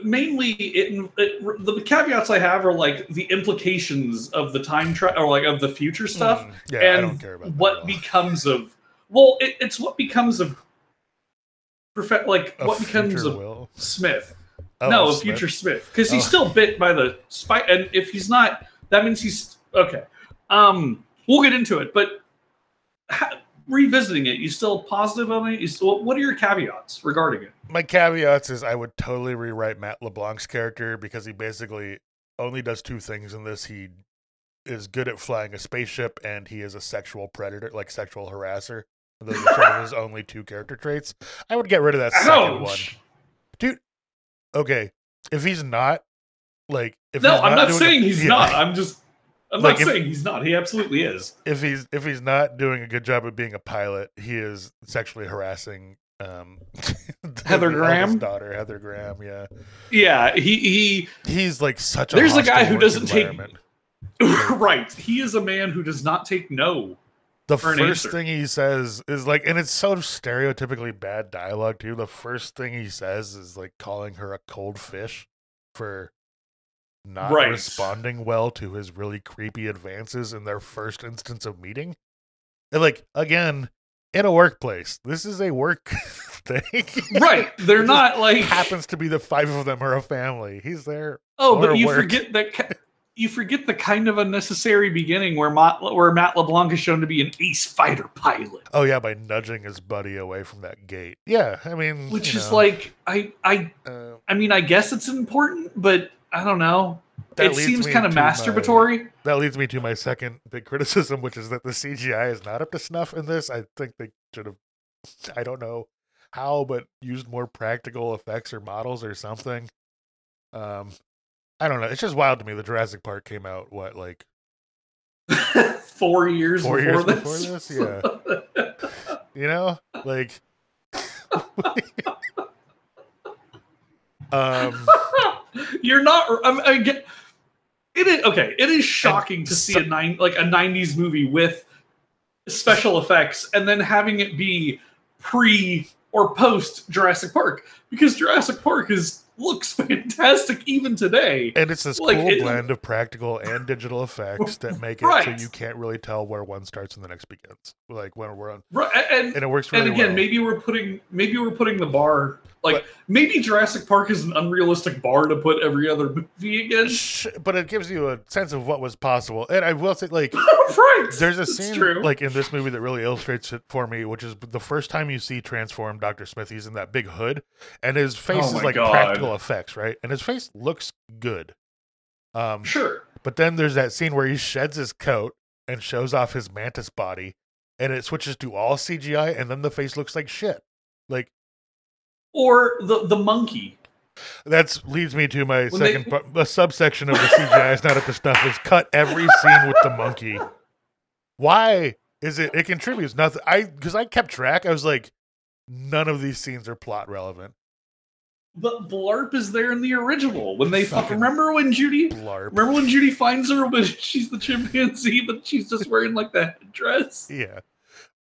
Speaker 4: mainly, it, it the caveats I have are like the implications of the time travel or like of the future stuff,
Speaker 7: Mm, yeah,
Speaker 4: and
Speaker 7: don't care about
Speaker 4: what becomes of. Well, it, it's what becomes of. Perfect, like
Speaker 7: A
Speaker 4: what becomes of
Speaker 7: Will.
Speaker 4: Smith
Speaker 7: Oh,
Speaker 4: no,
Speaker 7: Smith.
Speaker 4: future Smith, because he's
Speaker 7: Oh.
Speaker 4: still bit by the spike, and if he's not, that means he's okay. Um, we'll get into it, but ha- revisiting it, you still positive on it? You still, what are your caveats regarding it?
Speaker 7: My caveats is I would totally rewrite Matt LeBlanc's character because he basically only does two things in this. He is good at flying a spaceship, and he is a sexual predator, like sexual harasser. Those are sort of his only two character traits. I would get rid of that second one. Dude. Okay, if he's not like, if
Speaker 4: No,
Speaker 7: he's
Speaker 4: I'm not
Speaker 7: doing
Speaker 4: saying
Speaker 7: a-
Speaker 4: he's
Speaker 7: yeah,
Speaker 4: not. I'm just, I'm
Speaker 7: Like,
Speaker 4: not
Speaker 7: if-
Speaker 4: saying he's not. He absolutely is.
Speaker 7: If he's if he's not doing a good job of being a pilot, he is sexually harassing um
Speaker 4: Heather
Speaker 7: the
Speaker 4: Graham?
Speaker 7: daughter, Heather Graham. Yeah,
Speaker 4: Yeah, he he.
Speaker 7: he's like such. a
Speaker 4: There's a guy who doesn't take- right. He is a man who does not take no.
Speaker 7: The first thing he says is like, and it's so stereotypically bad dialogue too. The first thing he says is like calling her a cold fish for not
Speaker 4: Right.
Speaker 7: responding well to his really creepy advances in their first instance of meeting. And like again, in a workplace, this is a work thing.
Speaker 4: Right. They're not like
Speaker 7: happens to be the five of them are a family. He's there.
Speaker 4: Oh, but you
Speaker 7: work.
Speaker 4: forget that you forget the kind of unnecessary beginning where Matt, where Matt LeBlanc is shown to be an ace fighter pilot,
Speaker 7: Oh yeah, by nudging his buddy away from that gate. Yeah, I mean,
Speaker 4: which is
Speaker 7: know,
Speaker 4: like I I
Speaker 7: uh,
Speaker 4: I mean I guess it's important, but I don't know.
Speaker 7: That
Speaker 4: it seems kind of
Speaker 7: to my-
Speaker 4: masturbatory.
Speaker 7: that leads me to my second big criticism, which is that the CGI is not up to snuff in this. I think they should have, I don't know how, but used more practical effects or models or something. Um, I don't know. It's just wild to me. The Jurassic Park came out what like
Speaker 4: Four years
Speaker 7: Four
Speaker 4: before
Speaker 7: years
Speaker 4: this.
Speaker 7: before this? Yeah. you know like. um
Speaker 4: You're not. I'm, I get. It is okay. It is shocking to see
Speaker 7: so-
Speaker 4: a nine like a '90s movie with special effects, and then having it be pre or post Jurassic Park because Jurassic Park is looks fantastic even today.
Speaker 7: And it's this
Speaker 4: Like,
Speaker 7: cool
Speaker 4: it-
Speaker 7: blend of practical and digital effects that make it
Speaker 4: Right.
Speaker 7: so you can't really tell where one starts and the next begins. Like when we're on,
Speaker 4: Right, and
Speaker 7: and it works really
Speaker 4: and again,
Speaker 7: well.
Speaker 4: maybe we're putting maybe we're putting the bar like
Speaker 7: But-
Speaker 4: maybe Jurassic Park is an unrealistic bar to put every other movie against.
Speaker 7: But it gives you a sense of what was possible. And I will say, like,
Speaker 4: right.
Speaker 7: there's a
Speaker 4: It's
Speaker 7: scene
Speaker 4: true.
Speaker 7: like in this movie that really illustrates it for me, which is the first time you see transform Dr. Smith. He's in that big hood, and his face
Speaker 4: Oh
Speaker 7: is like
Speaker 4: God.
Speaker 7: practical effects, right? And his face looks good. Um,
Speaker 4: sure.
Speaker 7: But then there's that scene where he sheds his coat and shows off his mantis body, and it switches to all CGI, and then the face looks like shit. Like
Speaker 4: Or the the monkey.
Speaker 7: That leads me to my
Speaker 4: When they-
Speaker 7: second part. The subsection of the CGI is not up to snuff. Is cut every scene with the monkey. Why is it? It contributes nothing. I because I kept track. I was like, none of these scenes are plot relevant.
Speaker 4: But Blarp is there in the original. When they fuck,
Speaker 7: Fucking
Speaker 4: remember when Judy
Speaker 7: Blarp.
Speaker 4: remember when Judy finds her when she's the chimpanzee, but she's just wearing like the dress.
Speaker 7: Yeah.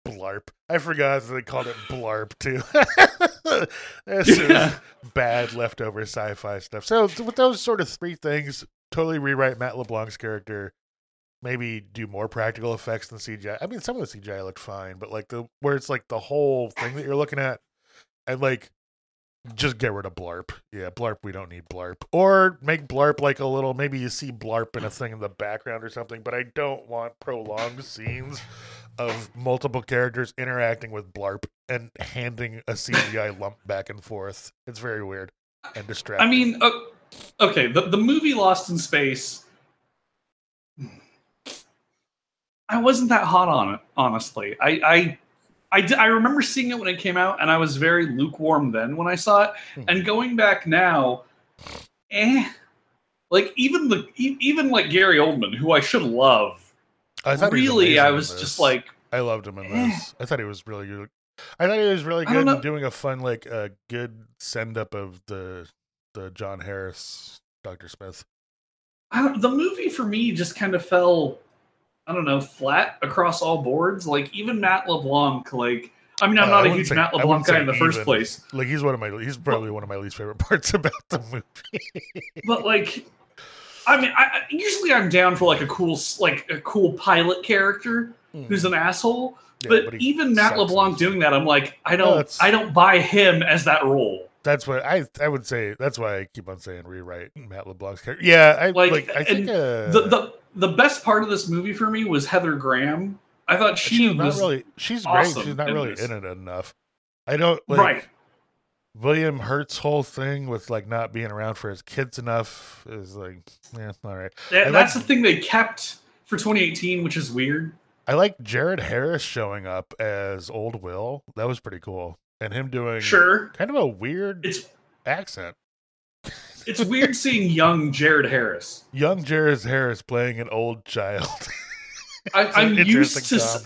Speaker 7: Blarp. I forgot they called it Blarp too. this
Speaker 4: Yeah.
Speaker 7: is bad leftover sci-fi stuff. So with those sort of three things, totally rewrite Matt LeBlanc's character. Maybe do more practical effects than CGI. I mean, some of the CGI looked fine, but like the where it's like the whole thing that you're looking at, and like just get rid of Blarp. Yeah, Blarp. We don't need Blarp. Or make Blarp like a little. Maybe you see Blarp in a thing in the background or something. But I don't want prolonged scenes of multiple characters interacting with Blarp and handing a CGI lump back and forth. It's very weird and distracting.
Speaker 4: I mean, uh, okay, the, the movie Lost in Space. I wasn't that hot on it, honestly. I, I, I, remember seeing it when it came out, and I was very lukewarm then when I saw it.
Speaker 7: Hmm.
Speaker 4: And going back now, eh, like even the e- even like Gary Oldman, who I should love,
Speaker 7: I thought he was
Speaker 4: really, I was just like,
Speaker 7: I loved him in
Speaker 4: eh.
Speaker 7: this. I thought he was really good. I thought he was really good in doing a fun, like a good send up of the the John Harris Doctor Smith.
Speaker 4: I don't, the movie for me just kind of fell, I don't know, flat across all boards. Like even Matt LeBlanc, like I mean, I'm
Speaker 7: Uh,
Speaker 4: not a huge
Speaker 7: say-
Speaker 4: Matt LeBlanc guy in the first place,
Speaker 7: Like he's one of my he's probably one of my least favorite parts about the movie.
Speaker 4: but like, I mean, I, usually I'm down for like a cool, like a cool pilot character who's an asshole.
Speaker 7: Yeah,
Speaker 4: but,
Speaker 7: he
Speaker 4: even Matt LeBlanc doing that, I'm like, I don't, I don't buy him as that role.
Speaker 7: That's what I I would say. That's why I keep on saying rewrite Matt LeBlanc's character. Yeah, I
Speaker 4: Like,
Speaker 7: like. I think uh,
Speaker 4: the the the best part of this movie for me was Heather Graham. I thought she
Speaker 7: she's not
Speaker 4: was
Speaker 7: really. She's
Speaker 4: awesome
Speaker 7: great. She's not really
Speaker 4: this.
Speaker 7: in it enough. I don't like
Speaker 4: right.
Speaker 7: William Hurt's whole thing with like not being around for his kids enough is like, yeah, all right.
Speaker 4: That- that's
Speaker 7: like-
Speaker 4: the thing they kept for 2018, which is weird.
Speaker 7: I like Jared Harris showing up as Old Will. That was pretty cool, and him doing
Speaker 4: Sure,
Speaker 7: kind of a weird
Speaker 4: it's
Speaker 7: accent.
Speaker 4: it's weird seeing young Jared Harris.
Speaker 7: Young Jared Harris playing an old child.
Speaker 4: I, I'm used to.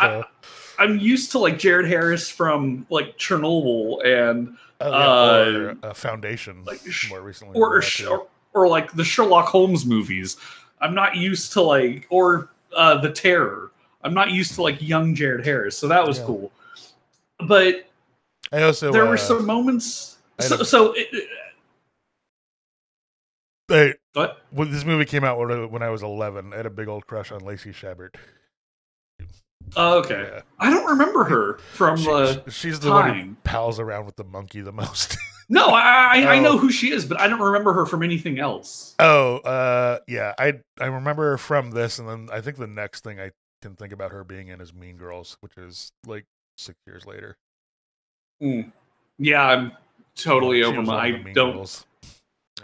Speaker 4: I, am used to like Jared Harris from like Chernobyl and
Speaker 7: Oh,
Speaker 4: Uh,
Speaker 7: or uh, Foundation,
Speaker 4: like
Speaker 7: more recently.
Speaker 4: or or,
Speaker 7: than that,
Speaker 4: sh-
Speaker 7: too.
Speaker 4: or like the Sherlock Holmes movies. I'm not used to like or uh, the Terror. I'm not used to like young Jared Harris, so that was
Speaker 7: Yeah.
Speaker 4: cool. But
Speaker 7: I also
Speaker 4: there
Speaker 7: uh,
Speaker 4: were some moments. So,
Speaker 7: a-
Speaker 4: so it, it-
Speaker 7: Hey,
Speaker 4: what?
Speaker 7: when this movie came out when I, when I was 11, I had a big old crush on Lacey Chabert.
Speaker 4: Oh, okay.
Speaker 7: Yeah.
Speaker 4: I don't remember her from
Speaker 7: She-
Speaker 4: the.
Speaker 7: she's the one who
Speaker 4: time.
Speaker 7: pals around with the monkey the most.
Speaker 4: No, I I, I
Speaker 7: Oh.
Speaker 4: know who she is, but I don't remember her from anything else.
Speaker 7: oh, uh, yeah, I I remember her from this, and then I think the next thing I can think about her being in is Mean Girls, which is like six years later.
Speaker 4: Yeah, I'm totally
Speaker 7: She
Speaker 4: over my. I don't.
Speaker 7: Girls.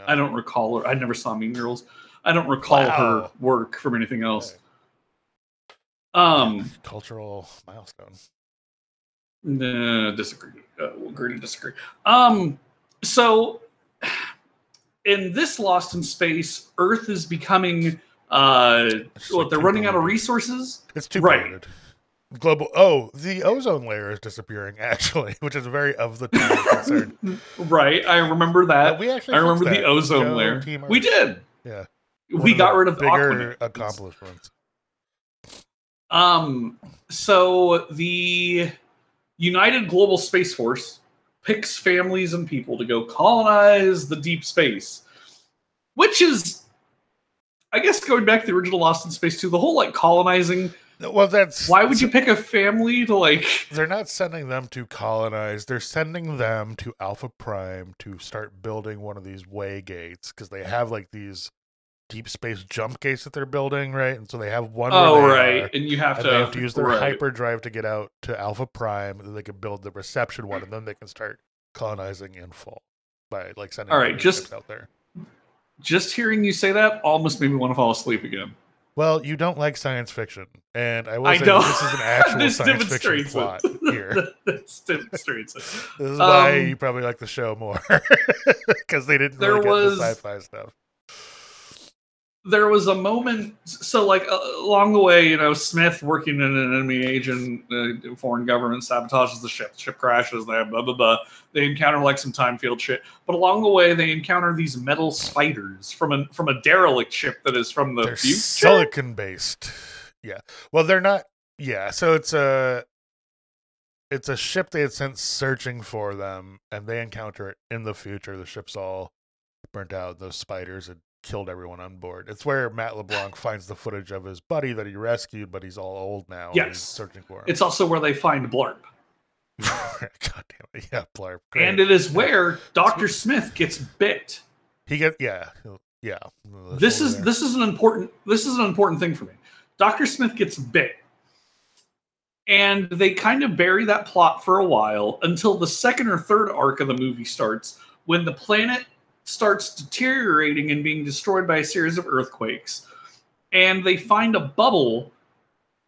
Speaker 4: I don't recall her. I never saw Mean Girls. I don't recall her work from anything else. Um,
Speaker 7: cultural milestone.
Speaker 4: no, disagree. Uh, we'll agree to disagree. Um, so in this Lost in Space, Earth is becoming. Uh,
Speaker 7: like
Speaker 4: they're running out of resources.
Speaker 7: It's too
Speaker 4: Right.
Speaker 7: polluted. Global. Oh, the ozone layer is disappearing actually, which is very of the time concern.
Speaker 4: Right, I remember that.
Speaker 7: But we actually
Speaker 4: I remember the ozone layer. We did.
Speaker 7: Yeah.
Speaker 4: We got rid of
Speaker 7: bigger
Speaker 4: Aquaman.
Speaker 7: accomplishments.
Speaker 4: Um, so the United Global Space Force picks families and people to go colonize the deep space, which is, I guess, going back to the original Lost in Space too. The whole like colonizing.
Speaker 7: Well, that's
Speaker 4: Why would you pick a family to like?
Speaker 7: They're not sending them to colonize. They're sending them to Alpha Prime to start building one of these way gates because they have like these deep space jump gates that they're building, right? And so they have one.
Speaker 4: Oh right,
Speaker 7: are,
Speaker 4: and you have
Speaker 7: and
Speaker 4: to
Speaker 7: they have to use their
Speaker 4: right.
Speaker 7: hyperdrive to get out to Alpha Prime, and then they can build the reception one, and then they can start colonizing in full by like sending
Speaker 4: All right, just-
Speaker 7: out there.
Speaker 4: Just hearing you say that almost made me want to fall asleep again.
Speaker 7: Well, you don't like science fiction, and I will
Speaker 4: I
Speaker 7: say
Speaker 4: don't.
Speaker 7: this is an actual
Speaker 4: this
Speaker 7: science fiction plot
Speaker 4: it.
Speaker 7: here.
Speaker 4: this demonstrates it.
Speaker 7: This is why
Speaker 4: Um,
Speaker 7: you probably like the show more because they didn't
Speaker 4: There
Speaker 7: really
Speaker 4: was-
Speaker 7: get the sci-fi stuff.
Speaker 4: There was a moment so like uh, along the way you know smith working in an enemy agent uh, foreign government sabotages the ship the ship crashes they blah blah blah they encounter like some time field shit but along the way they encounter these metal spiders from a from a derelict ship that is from the
Speaker 7: They're
Speaker 4: future
Speaker 7: silicon based. Yeah. Well, they're not. Yeah. So it's a it's a ship they had sent searching for them, and they encounter it in the future. The ship's all burnt out. Those spiders had killed everyone on board. It's where Matt LeBlanc finds the footage of his buddy that he rescued, but he's all old now.
Speaker 4: Yes.
Speaker 7: searching for him.
Speaker 4: it's also where they find blarp
Speaker 7: God damn it. Yeah, Blarp. Great.
Speaker 4: and it is where dr smith gets bit
Speaker 7: he get yeah yeah.
Speaker 4: this is
Speaker 7: there.
Speaker 4: this is an important this is an important thing for me. Dr. Smith gets bit. And they kind of bury that plot for a while until the second or third arc of the movie starts when the planet starts deteriorating and being destroyed by a series of earthquakes. And they find a bubble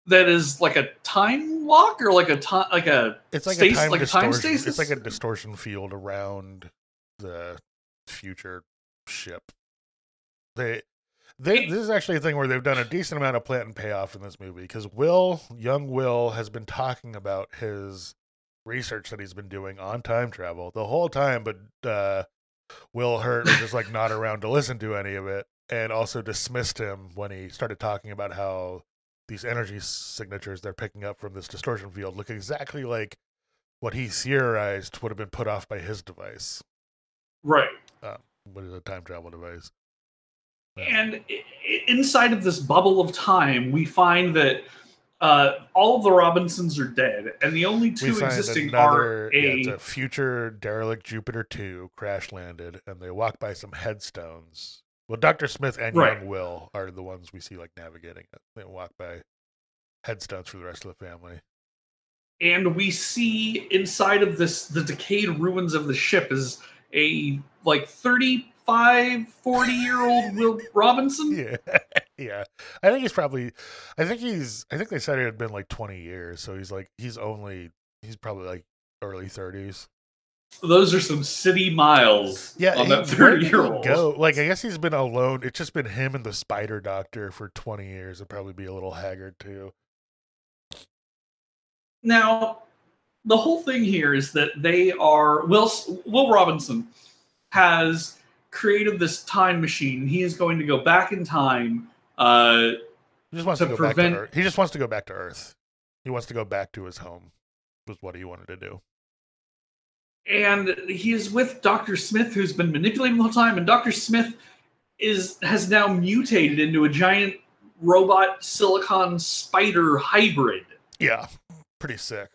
Speaker 4: that is like a time lock or like a time like a
Speaker 7: It's like
Speaker 4: stasis-
Speaker 7: a time
Speaker 4: like a time
Speaker 7: distortion.
Speaker 4: stasis?
Speaker 7: It's like a distortion field around the future ship. They, they. This is actually a thing where they've done a decent amount of plant and payoff in this movie because Will, young Will, has been talking about his research that he's been doing on time travel the whole time, but uh, Will Hurt was just like not around to listen to any of it, and also dismissed him when he started talking about how these energy signatures they're picking up from this distortion field look exactly like what he theorized would have been put off by his device.
Speaker 4: right.
Speaker 7: Um, what is a time travel device?
Speaker 4: And i- i- inside of this bubble of time, we find that uh, all of the Robinsons are dead, and the only two existing
Speaker 7: another
Speaker 4: are
Speaker 7: yeah,
Speaker 4: a
Speaker 7: it's a future derelict Jupiter 2 crash landed, and they walk by some headstones. Well, Dr. Smith and
Speaker 4: Right.
Speaker 7: young Will are the ones we see like navigating it. They walk by headstones for the rest of the family.
Speaker 4: and we see inside of this the decayed ruins of the ship is a like 35 40 year old will robinson
Speaker 7: Yeah, yeah. I think he's probably. I think he's. I think they said it had been like twenty years, so he's like he's only. He's probably like early thirties.
Speaker 4: those are some city miles
Speaker 7: Yeah,
Speaker 4: on that thirty-year-old.
Speaker 7: Go like I guess he's been alone. It's just been him and the Spider Doctor for twenty years. It'd probably be a little haggard too.
Speaker 4: now the whole thing here is that they are will will robinson has created this time machine he is going to go back in time Uh,
Speaker 7: He just wants
Speaker 4: to
Speaker 7: to, go
Speaker 4: prevent-
Speaker 7: back to Earth. He just wants to go back to Earth. He wants to go back to his home. Was what he wanted to do.
Speaker 4: and he is with Dr. Smith, who's been manipulating the whole time, and Dr. Smith is has now mutated into a giant robot silicon spider hybrid.
Speaker 7: Yeah, pretty sick.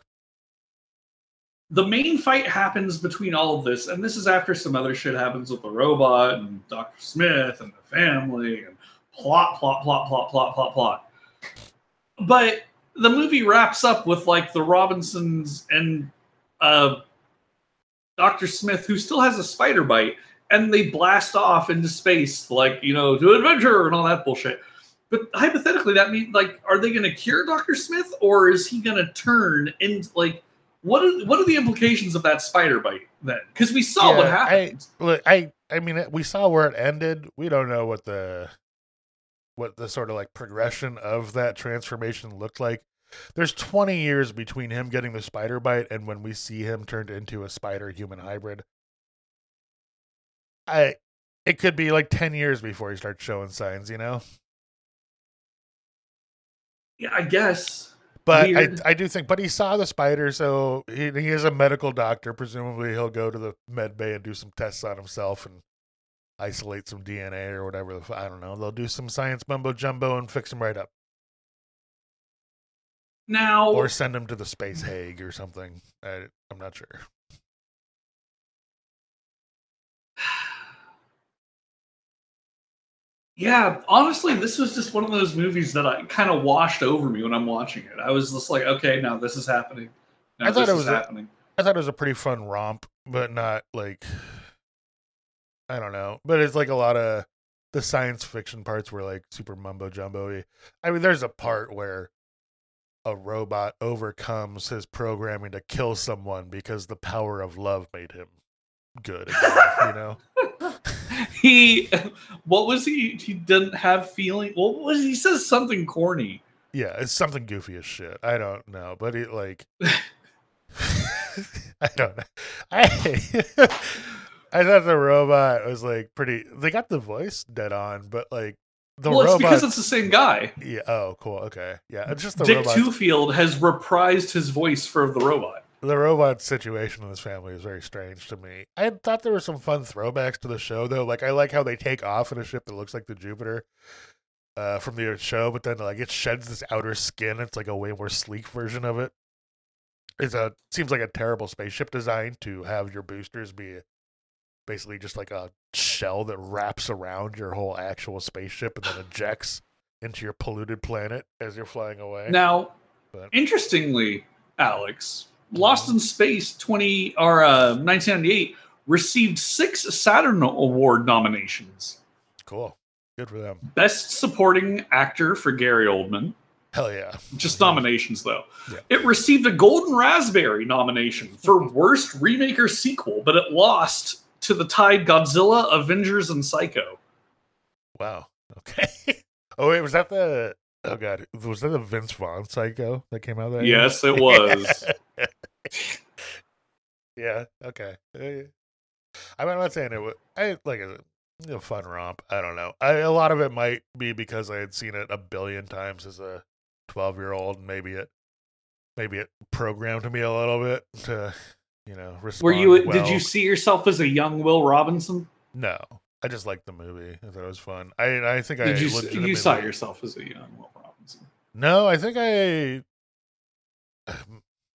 Speaker 4: The main fight happens between all of this, and this is after some other shit happens with the robot and Dr. Smith and the family and plot, plot, plot, plot, plot, plot, plot. But the movie wraps up with like the Robinsons and uh, Dr. Smith, who still has a spider bite, and they blast off into space, like, you know, to adventure and all that bullshit. But hypothetically, that means, like, are they going to cure Dr. Smith, or is he going to turn into, like, what are, what are the implications of that spider bite then? Because we saw what happened.
Speaker 7: I, look, I, I mean, we saw where it ended. We don't know what the, what the sort of like progression of that transformation looked like. There's 20 years between him getting the spider bite and when we see him turned into a spider human hybrid. I, it could be like 10 years before he starts showing signs, you know.
Speaker 4: yeah, I guess.
Speaker 7: But
Speaker 4: Weird.
Speaker 7: I, I do think, but he saw the spider, so he, he is a medical doctor. Presumably, he'll go to the med bay and do some tests on himself and isolate some DNA or whatever. I don't know. They'll do some science mumbo jumbo and fix them right up,
Speaker 4: Now,
Speaker 7: or send them to the space Hague or something. I, I'm not sure.
Speaker 4: Yeah, honestly, this was just one of those movies that I kind of washed over me when I'm watching it. I was just like, okay, now this is happening. Now
Speaker 7: I thought
Speaker 4: this
Speaker 7: it was
Speaker 4: happening.
Speaker 7: I thought it was a pretty fun romp, but not like I don't know. But it's like a lot of the science fiction parts were like super mumbo jumbo. I mean, there's a part where a robot overcomes his programming to kill someone because the power of love made him good again, you know?
Speaker 4: he, what was he? He didn't have feeling. What was he? Says something corny.
Speaker 7: Yeah, it's something goofy as shit. I don't know, but it like I don't know. I I thought the robot was like pretty. They got the voice dead on, but like the
Speaker 4: well, it's because it's the same guy.
Speaker 7: yeah. Oh, cool. Okay. Yeah. It's just the
Speaker 4: Dick
Speaker 7: robot.
Speaker 4: Tufeld has reprised his voice for the robot.
Speaker 7: the robot situation in this family is very strange to me. I thought there were some fun throwbacks to the show though. Like I like how they take off in a ship that looks like the Jupiter uh, from the show, but then like it sheds this outer skin. It's like a way more sleek version of it. It's a seems like a terrible spaceship design to have your boosters be basically just like a shell that wraps around your whole actual spaceship and then ejects into your polluted planet as you're flying away.
Speaker 4: Now,
Speaker 7: But-
Speaker 4: interestingly, Alex, Lost in Space 20 or uh, 1998 received six Saturn Award nominations.
Speaker 7: Cool. Good for them.
Speaker 4: Best Supporting Actor for Gary Oldman.
Speaker 7: Hell yeah.
Speaker 4: Just nominations, though.
Speaker 7: Yeah.
Speaker 4: It received a Golden Raspberry nomination for Worst Remake or Sequel, but it lost to the tied Godzilla, Avengers, and Psycho.
Speaker 7: Wow. Okay. oh wait, was that the? Oh god, was that the Vince Vaughn Psycho that came out that year?
Speaker 4: Yes, it was.
Speaker 7: yeah. Okay. I mean, I'm not saying it was. I like a, a fun romp. I don't know. I, a lot of it might be because I had seen it a billion times as a 12 year old. Maybe it, maybe it programmed me a little bit to, you know.
Speaker 4: Were you? Did you see yourself as a young Will Robinson?
Speaker 7: No. I just liked the movie. I thought it was fun. I I think I
Speaker 4: Did you? You
Speaker 7: legitimately-
Speaker 4: saw yourself as a young Will Robinson.
Speaker 7: No, I think I.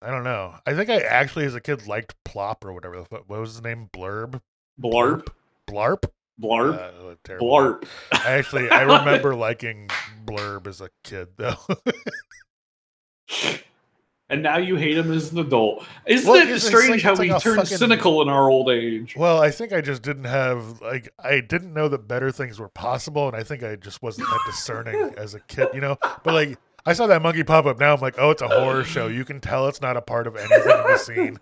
Speaker 7: I don't know. I think I actually, as a kid, liked Plop or whatever. the What was his name? Blurb.
Speaker 4: Blarp,
Speaker 7: Blarp.
Speaker 4: blarp,
Speaker 7: Uh, what a terrible-
Speaker 4: blarp.
Speaker 7: I actually, I remember liking Blurb as a kid, though.
Speaker 4: and now you hate him as an adult. Isn't
Speaker 7: Well,
Speaker 4: it strange
Speaker 7: like-
Speaker 4: how
Speaker 7: it's
Speaker 4: we
Speaker 7: like
Speaker 4: turn
Speaker 7: fucking-
Speaker 4: cynical in our old age?
Speaker 7: well, I think I just didn't have like I didn't know that better things were possible, and I think I just wasn't that discerning as a kid, you know. But like. I saw that monkey pop up. Now I'm like, oh, it's a horror show. You can tell it's not a part of anything in the scene.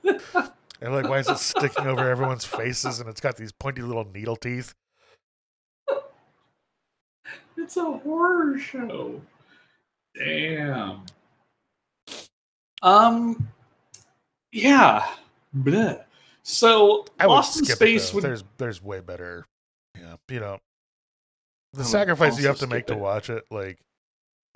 Speaker 7: And like, why is it sticking over everyone's faces? And it's got these pointy little needle teeth.
Speaker 4: It's a horror show. Damn. Um. Yeah. Bleh. So
Speaker 7: I
Speaker 4: Lost in Space
Speaker 7: it,
Speaker 4: would
Speaker 7: There's there's way better. Yeah, you know. the sacrifice you have to make
Speaker 4: skip
Speaker 7: to watch it, like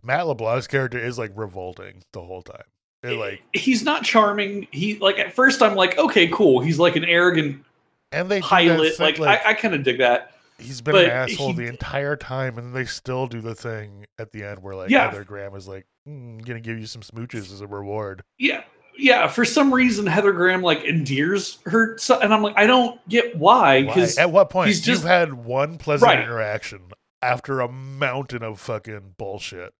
Speaker 7: Matt LeBlanc's character is like revolting the whole time. It, like,
Speaker 4: he's not charming. He like at first I'm like, okay, cool. He's like an arrogant
Speaker 7: and they
Speaker 4: pilot.
Speaker 7: thing,
Speaker 4: Like, I, I kind of dig that.
Speaker 7: He's been an asshole
Speaker 4: he-
Speaker 7: the entire time, and they still do the thing at the end where like
Speaker 4: Yeah.
Speaker 7: Heather Graham is like, mm, "Gonna give you some smooches as a reward."
Speaker 4: Yeah, yeah. For some reason, Heather Graham like endears her, so, and I'm like, I don't get why.
Speaker 7: Why?
Speaker 4: Because
Speaker 7: At what point
Speaker 4: he's just-
Speaker 7: you've had one pleasant
Speaker 4: Right.
Speaker 7: interaction after a mountain of fucking bullshit?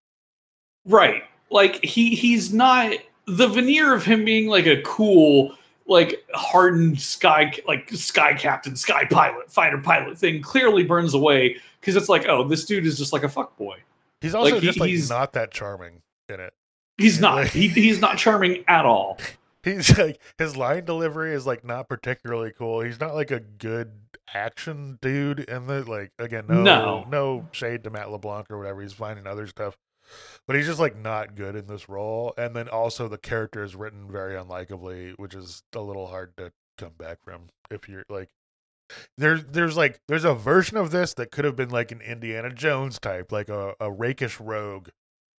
Speaker 4: right, like he he's not the veneer of him being like a cool, like hardened sky like sky captain, sky pilot, fighter pilot thing clearly burns away because it's like, oh, this dude is just like a fuck boy.
Speaker 7: He's also
Speaker 4: Like, he-
Speaker 7: just like
Speaker 4: he's-
Speaker 7: not that charming in it.
Speaker 4: He's
Speaker 7: Yeah,
Speaker 4: not.
Speaker 7: like-
Speaker 4: He, he's not charming at all.
Speaker 7: He's like his line delivery is like not particularly cool. He's not like a good action dude, in the like again, no,
Speaker 4: No.
Speaker 7: no, shade to Matt LeBlanc or whatever. He's finding other stuff, but he's just like not good in this role. And then also the character is written very unlikably, which is a little hard to come back from if you're like. There's there's like there's a version of this that could have been like an Indiana Jones type, like a, a rakish rogue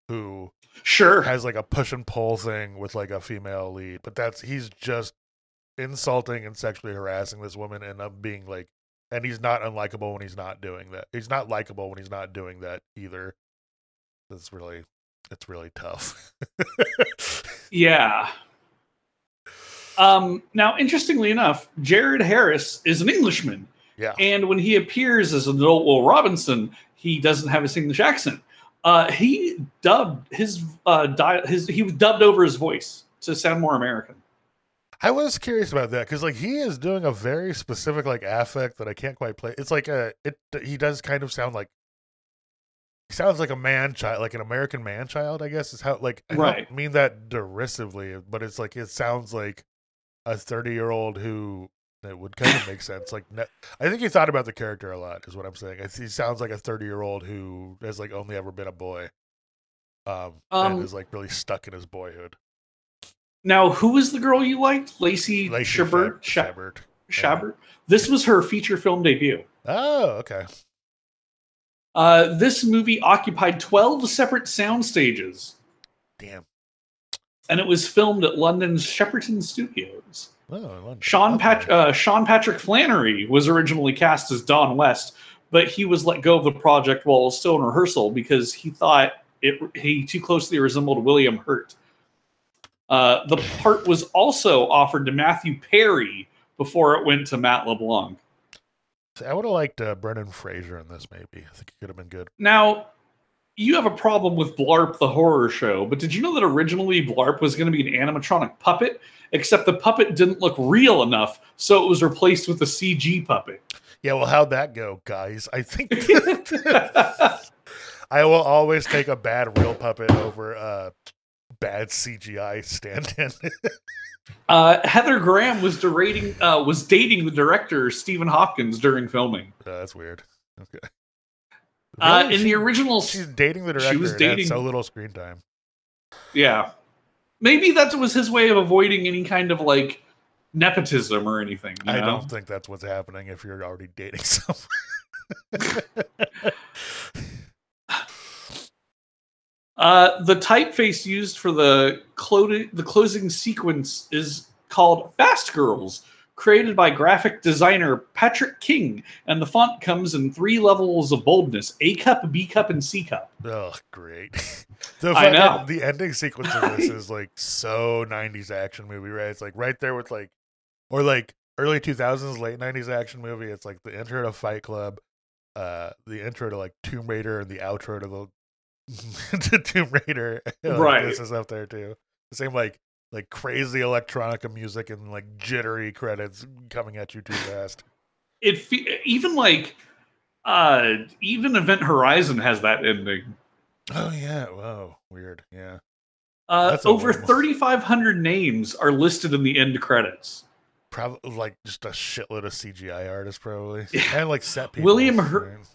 Speaker 7: who
Speaker 4: Sure.
Speaker 7: has like a push and pull thing with like a female lead, but that's he's just insulting and sexually harassing this woman and I'm being like and he's not unlikable when he's not doing that. He's not likable when he's not doing that either. It's really it's really tough.
Speaker 4: Yeah. Um, now, interestingly enough, Jared Harris is an Englishman,
Speaker 7: yeah.
Speaker 4: and when he appears as an adult Will Robinson, he doesn't have his English accent. Uh, he dubbed his uh, di- his he dubbed over his voice to sound more American.
Speaker 7: I was curious about that because like he is doing a very specific like affect that I can't quite play. It's like a it he does kind of sound like he sounds like a man child, like an American man child. I guess is how like I
Speaker 4: Right.
Speaker 7: don't mean that derisively, but it's like it sounds like a thirty year old who it would kind of make sense. Like ne- I think he thought about the character a lot. Is what I'm saying. I He sounds like a thirty year old who has like only ever been a boy, um,
Speaker 4: Um,
Speaker 7: and is like really stuck in his boyhood.
Speaker 4: Now, who was the girl you liked? Lacey,
Speaker 7: Lacey
Speaker 4: Chabert.
Speaker 7: Shab-
Speaker 4: Shab-
Speaker 7: Chabert.
Speaker 4: Chabert. This was her feature film debut.
Speaker 7: Oh, okay.
Speaker 4: Uh, this movie occupied 12 separate sound stages,
Speaker 7: Damn.
Speaker 4: and it was filmed at London's Shepperton Studios.
Speaker 7: Oh,
Speaker 4: Sean. Pat- uh, Sean Patrick Flanery was originally cast as Don West, but he was let go of the project while still in rehearsal because he thought it he too closely resembled William Hurt. Uh, the part was also offered to Matthew Perry before it went to Matt LeBlanc.
Speaker 7: I would have liked uh, Brendan Fraser in this. Maybe I think he could have been good.
Speaker 4: Now, you have a problem with Blarp the horror show, but did you know that originally Blarp was going to be an animatronic puppet, except the puppet didn't look real enough, so it was replaced with a CG puppet?
Speaker 7: Yeah, well, how'd that go, guys? I think I will always take a bad real puppet over a bad CGI stand-in.
Speaker 4: Uh, Heather Graham was dating uh, was dating the director Stephen Hopkins during filming.
Speaker 7: Uh, that's weird. Okay.
Speaker 4: Uh,
Speaker 7: Really?
Speaker 4: in the original,
Speaker 7: she's dating the
Speaker 4: she
Speaker 7: director.
Speaker 4: was
Speaker 7: and had
Speaker 4: dating-
Speaker 7: so little screen time.
Speaker 4: yeah, maybe that was his way of avoiding any kind of like nepotism or anything. you
Speaker 7: I
Speaker 4: know?
Speaker 7: don't think that's what's happening if you're already dating someone.
Speaker 4: Uh, the typeface used for the clo- the closing sequence is called Fast Girls, created by graphic designer Patrick King, and the font comes in three levels of boldness: A cup, B cup, and C cup.
Speaker 7: Oh, great. the
Speaker 4: I know.
Speaker 7: The ending sequence of this is like so 90s action movie, right? It's like right there with like, or like early 2000s, late 90s action movie. It's like the intro to Fight Club, uh, the intro to like Tomb Raider, and the outro to the to Tomb Raider. Like,
Speaker 4: Right.
Speaker 7: This is up there too. The same like like crazy electronica music and like jittery credits coming at you too fast.
Speaker 4: It fe- even like uh, even Event Horizon has that ending.
Speaker 7: Oh yeah. Whoa. Weird. Yeah.
Speaker 4: Uh, over 3,500 names are listed in the end credits.
Speaker 7: Probably like just a shitload of CGI artists, probably,
Speaker 4: Yeah.
Speaker 7: and like set people.
Speaker 4: William Hurt-
Speaker 7: right?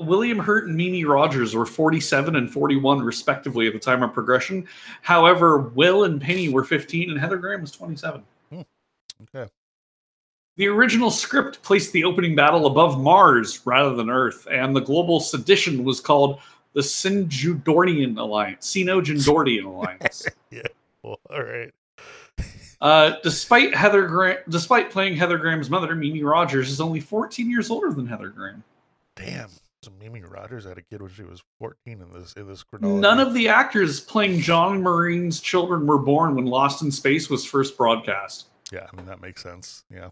Speaker 4: William Hurt and Mimi Rogers were 47 and 41 respectively at the time of progression. However, Will and Penny were 15 and Heather Graham was 27.
Speaker 7: Okay.
Speaker 4: The original script placed the opening battle above Mars rather than Earth, and the global sedition was called the Sinjudordian Alliance, Sino-Jindordian Alliance.
Speaker 7: Well, all right.
Speaker 4: Uh, despite Heather Graham, despite playing Heather Graham's mother, Mimi Rogers is only 14 years older than Heather Graham.
Speaker 7: Damn. Mimi Rogers had a kid when she was 14 in this in this chronology.
Speaker 4: None of the actors playing John Maureen's children were born when Lost in Space was first broadcast.
Speaker 7: Yeah, I mean that makes sense. Yeah.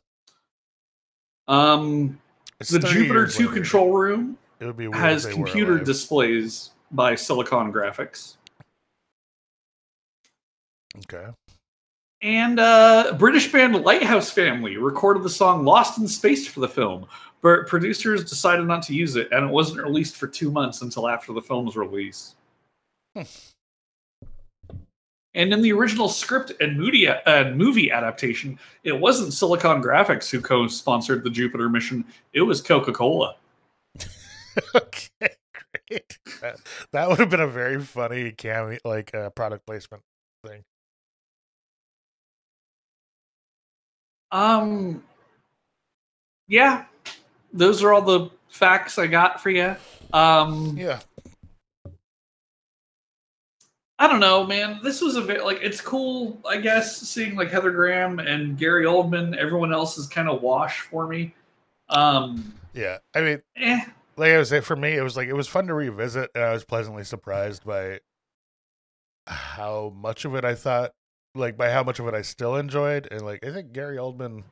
Speaker 4: Um,
Speaker 7: It's
Speaker 4: the Jupiter 2
Speaker 7: later.
Speaker 4: control room
Speaker 7: It would be
Speaker 4: has
Speaker 7: if they were
Speaker 4: computer displays by Silicon Graphics.
Speaker 7: Okay.
Speaker 4: And uh, British band Lighthouse Family recorded the song Lost in Space for the film, but producers decided not to use it, and it wasn't released for two months until after the film's release.
Speaker 7: Hmm.
Speaker 4: and in the original script and movie, uh, movie adaptation, it wasn't Silicon Graphics who co sponsored the Jupiter mission, it was Coca Cola.
Speaker 7: okay, great. That, that would have been a very funny cameo, like uh, product placement thing.
Speaker 4: Um, yeah, those are all the facts I got for you. Um,
Speaker 7: Yeah.
Speaker 4: I don't know, man. This was a bit like it's cool, I guess, seeing like Heather Graham and Gary Oldman. Everyone else is kind of wash for me. Um,
Speaker 7: Yeah. I mean,
Speaker 4: eh,
Speaker 7: like I was saying, for me, it was like it was fun to revisit, and I was pleasantly surprised by how much of it I thought, like by how much of it I still enjoyed, and like I think Gary Oldman,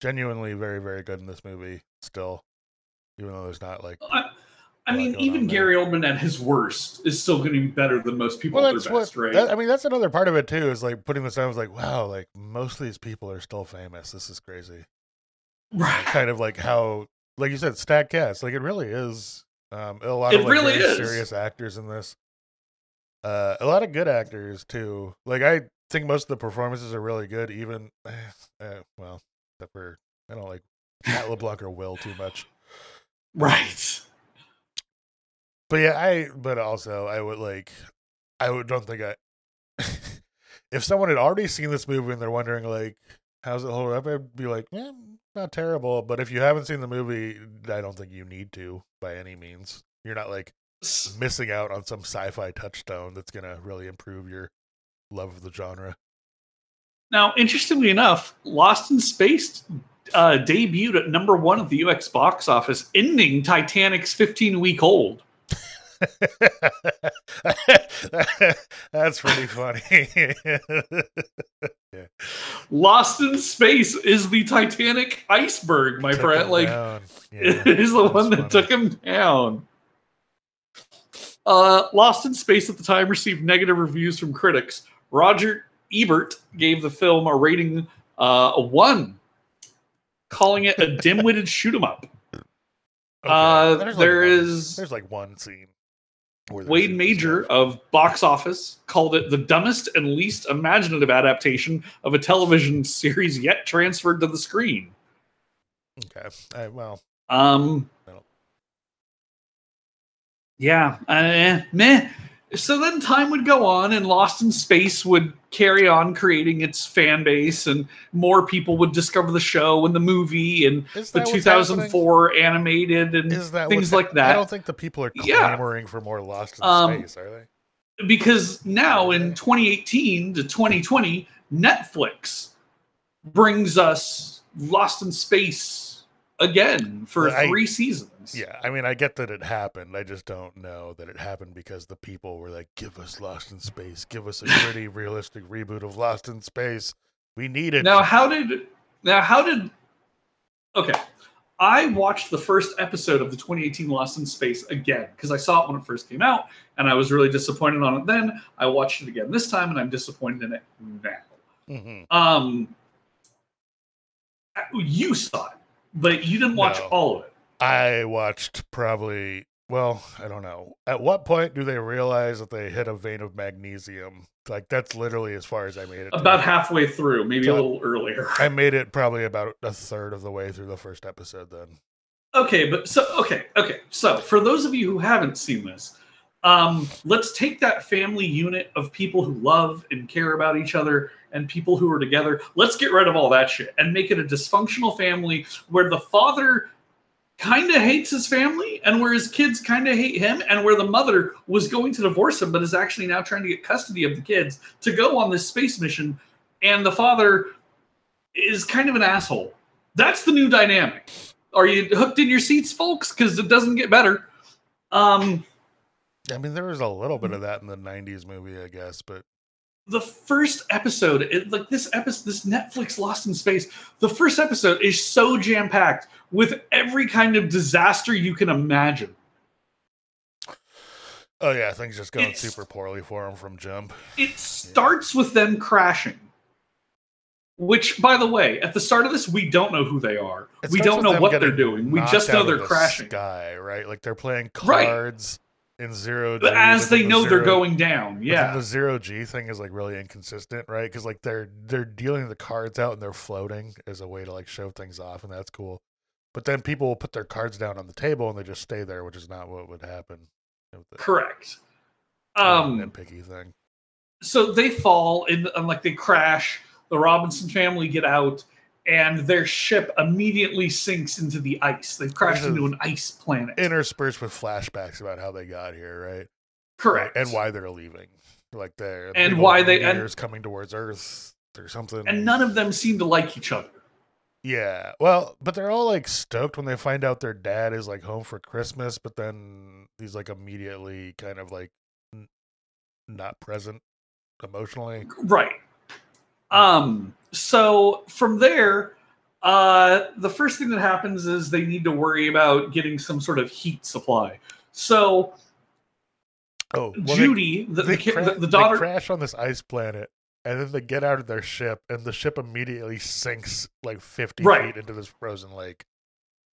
Speaker 7: genuinely very very good in this movie still, even though there's not like.
Speaker 4: I, I mean, even
Speaker 7: on.
Speaker 4: Gary Oldman at his worst is still going to be better than most people
Speaker 7: Well,
Speaker 4: at
Speaker 7: that's
Speaker 4: their
Speaker 7: what.
Speaker 4: right?
Speaker 7: that- I mean, that's another part of it too. Is like putting this down. I was like, wow, like most of these people are still famous. This is crazy.
Speaker 4: right.
Speaker 7: kind of like how like you said stack cast like it really is um a lot
Speaker 4: It
Speaker 7: of like,
Speaker 4: really is.
Speaker 7: serious actors in this uh a lot of good actors too like i think most of the performances are really good even uh, well except for i don't like Matt LeBlanc or Will too much.
Speaker 4: Right.
Speaker 7: but yeah i but also i would like i would don't think i if someone had already seen this movie and they're wondering like how's it hold up i'd be like yeah not terrible. But if you haven't seen the movie i don't think you need to by any means. You're not like missing out on some sci-fi touchstone that's gonna really improve your love of the genre
Speaker 4: Now, interestingly enough, Lost in Space uh, debuted at number one at the US box office, ending Titanic's 15 week hold.
Speaker 7: that's pretty funny yeah.
Speaker 4: Lost in Space is the Titanic iceberg, my
Speaker 7: Took
Speaker 4: friend. Like.
Speaker 7: Yeah,
Speaker 4: it is the one that
Speaker 7: funny.
Speaker 4: took him down. Uh, Lost in Space at the time received negative reviews from critics. Roger Ebert gave the film a rating uh, a one, calling it a dim-witted shoot 'em up.
Speaker 7: Okay,
Speaker 4: Uh,
Speaker 7: there's
Speaker 4: there
Speaker 7: one-
Speaker 4: is-
Speaker 7: there's like one scene. where
Speaker 4: Wade Major of Box Office called it the dumbest and least imaginative adaptation of a television series yet transferred to the screen.
Speaker 7: Okay. I, well,
Speaker 4: Um, yeah, uh, meh. So then time would go on, and Lost in Space would carry on creating its fan base, and more people would discover the show and the movie and the
Speaker 7: that what's
Speaker 4: 2004 animated and
Speaker 7: happening? Is that
Speaker 4: things like that.
Speaker 7: I don't think the people are
Speaker 4: Yeah.
Speaker 7: clamoring for more Lost in
Speaker 4: Um,
Speaker 7: Space, are they?
Speaker 4: because now in 2018 to 2020 netflix brings us lost in space again for
Speaker 7: I-
Speaker 4: three seasons
Speaker 7: Yeah, I mean, I get that it happened. I just don't know that it happened because the people were like, "Give us Lost in Space. Give us a pretty realistic reboot of Lost in Space. We need it."
Speaker 4: now how did now how did okay i watched the first episode of the 2018 lost in space again because i saw it when it first came out and i was really disappointed on it then i watched it again this time and i'm disappointed in it now
Speaker 7: Mhm.
Speaker 4: um you saw it but you didn't watch
Speaker 7: No.
Speaker 4: all of it
Speaker 7: I watched probably. Well, I don't know. At what point do they realize that they hit a vein of magnesium? Like that's literally as far as I made it.
Speaker 4: about halfway through, maybe a little earlier.
Speaker 7: I made it probably about a third of the way through the first episode. Then
Speaker 4: Okay, but so okay, okay. So for those of you who haven't seen this, Um, let's take that family unit of people who love and care about each other and people who are together. Let's get rid of all that shit and make it a dysfunctional family where the father kind of hates his family and where his kids kind of hate him and where the mother was going to divorce him but is actually now trying to get custody of the kids to go on this space mission and the father is kind of an asshole. That's the new dynamic. Are you hooked in your seats, folks? Because it doesn't get better. Um,
Speaker 7: I mean, there was a little bit of that in the '90s movie, I guess, but
Speaker 4: the first episode, it, like this episode, this Netflix Lost in Space, the first episode is so jam packed with every kind of disaster you can imagine.
Speaker 7: oh yeah, things just going
Speaker 4: It's-
Speaker 7: super poorly for him from jump.
Speaker 4: It starts with them crashing. Which, by the way, at the start of this, we don't know who they are.
Speaker 7: It
Speaker 4: we don't know what they're doing. We just know they're crashing.
Speaker 7: Guy, right? Like they're playing
Speaker 4: Right.
Speaker 7: In zero. G,
Speaker 4: But as they
Speaker 7: the
Speaker 4: know they're going down. Yeah.
Speaker 7: the zero G thing is like really inconsistent, right? Because like they're they're dealing the cards out and they're floating as a way to like show things off, and that's cool. But then people will put their cards down on the table and they just stay there, which is not what would happen. with the-
Speaker 4: Correct. Um,
Speaker 7: nitpicky thing.
Speaker 4: so they fall in and like they crash the robinson family get out and their ship immediately sinks into the ice they've crashed into an ice planet
Speaker 7: Interspersed with flashbacks about how they got here, right?
Speaker 4: correct
Speaker 7: And why they're leaving, like they're
Speaker 4: And why they- and-
Speaker 7: coming towards Earth or something.
Speaker 4: and none of them seem to like each other
Speaker 7: Yeah. Well, but they're all like stoked when they find out their dad is like home for Christmas, but then he's like immediately kind of like n- not present emotionally.
Speaker 4: right um so from there uh the first thing that happens is they need to worry about getting some sort of heat supply so
Speaker 7: Oh, well, they-
Speaker 4: judy the,
Speaker 7: they,
Speaker 4: the,
Speaker 7: cra-
Speaker 4: the,
Speaker 7: they
Speaker 4: daughter
Speaker 7: crash on this ice planet, and then they get out of their ship, and the ship immediately sinks like fifty
Speaker 4: Right.
Speaker 7: feet into this frozen lake.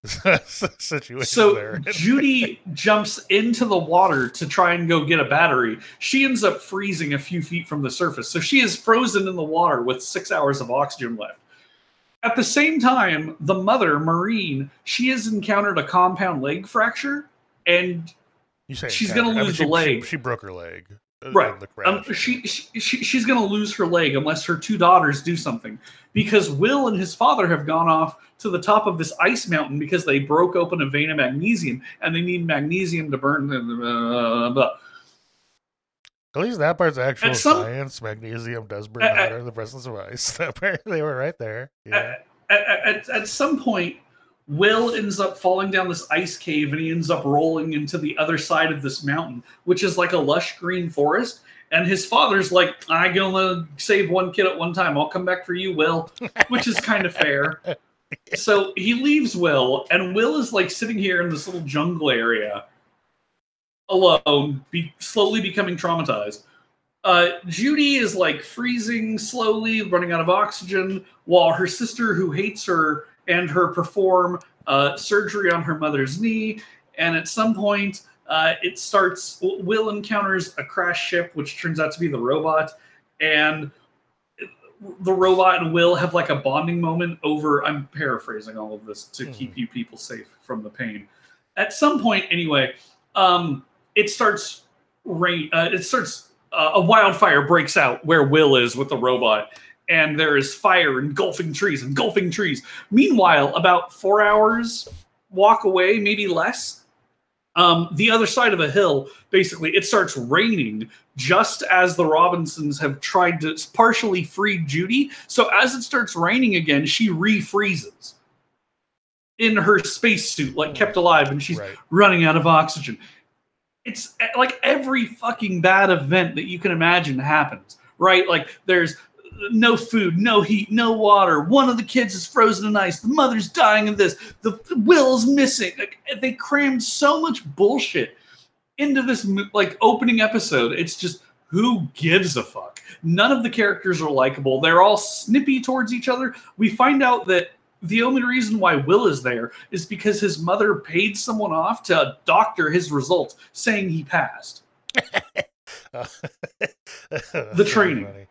Speaker 7: situation
Speaker 4: So. Judy jumps into the water to try and go get a battery. She ends up freezing a few feet from the surface. So she is frozen in the water with six hours of oxygen left. At the same time, the mother, Maureen, she has encountered a compound leg fracture and
Speaker 7: You say
Speaker 4: she's
Speaker 7: I mean,
Speaker 4: lose
Speaker 7: she-
Speaker 4: the leg.
Speaker 7: She, she broke her leg.
Speaker 4: Right.
Speaker 7: The
Speaker 4: um,
Speaker 7: crash.
Speaker 4: she, she, she she's going to lose her leg unless her two daughters do something because Will and his father have gone off to the top of this ice mountain because they broke open a vein of magnesium and they need magnesium to burn. Uh, blah.
Speaker 7: At least that part's actual
Speaker 4: some-
Speaker 7: science. Magnesium does burn
Speaker 4: At-
Speaker 7: hotter in the presence of ice. Apparently, they were right there. Yeah.
Speaker 4: At, at, at, at some point, Will ends up falling down this ice cave and he ends up rolling into the other side of this mountain, which is like a lush green forest. And his father's like, I'm gonna save one kid at one time. I'll come back for you, Will, which is kind of fair. So he leaves Will, and Will is like sitting here in this little jungle area alone, be slowly becoming traumatized. Uh, Judy is like freezing slowly, running out of oxygen, while her sister, who hates her, and her perform uh, surgery on her mother's knee. And at some point, uh, it starts. Will encounters a crash ship, which turns out to be the robot, and the robot and Will have like a bonding moment over. I'm paraphrasing all of this to keep you people safe from the pain. At some point, anyway, um, it starts rain. Uh, it starts. Uh, a wildfire breaks out where Will is with the robot, and there is fire engulfing trees, engulfing trees. Meanwhile, about four hours walk away, maybe less, um, the other side of a hill, basically, it starts raining just as the Robinsons have tried to partially free Judy. So as it starts raining again, she refreezes in her spacesuit, like kept alive, and she's
Speaker 7: Right.
Speaker 4: running out of oxygen. It's eh, like every fucking bad event that you can imagine happens, right? Like there's no food, no heat, no water. One of the kids is frozen in ice. The mother's dying of this. The, the Will's missing. Like, they crammed so much bullshit into this like opening episode. It's just who gives a fuck? None of the characters are likable. They're all snippy towards each other. We find out that the only reason why Will is there is because his mother paid someone off to doctor his results, saying he passed.
Speaker 7: the
Speaker 4: training.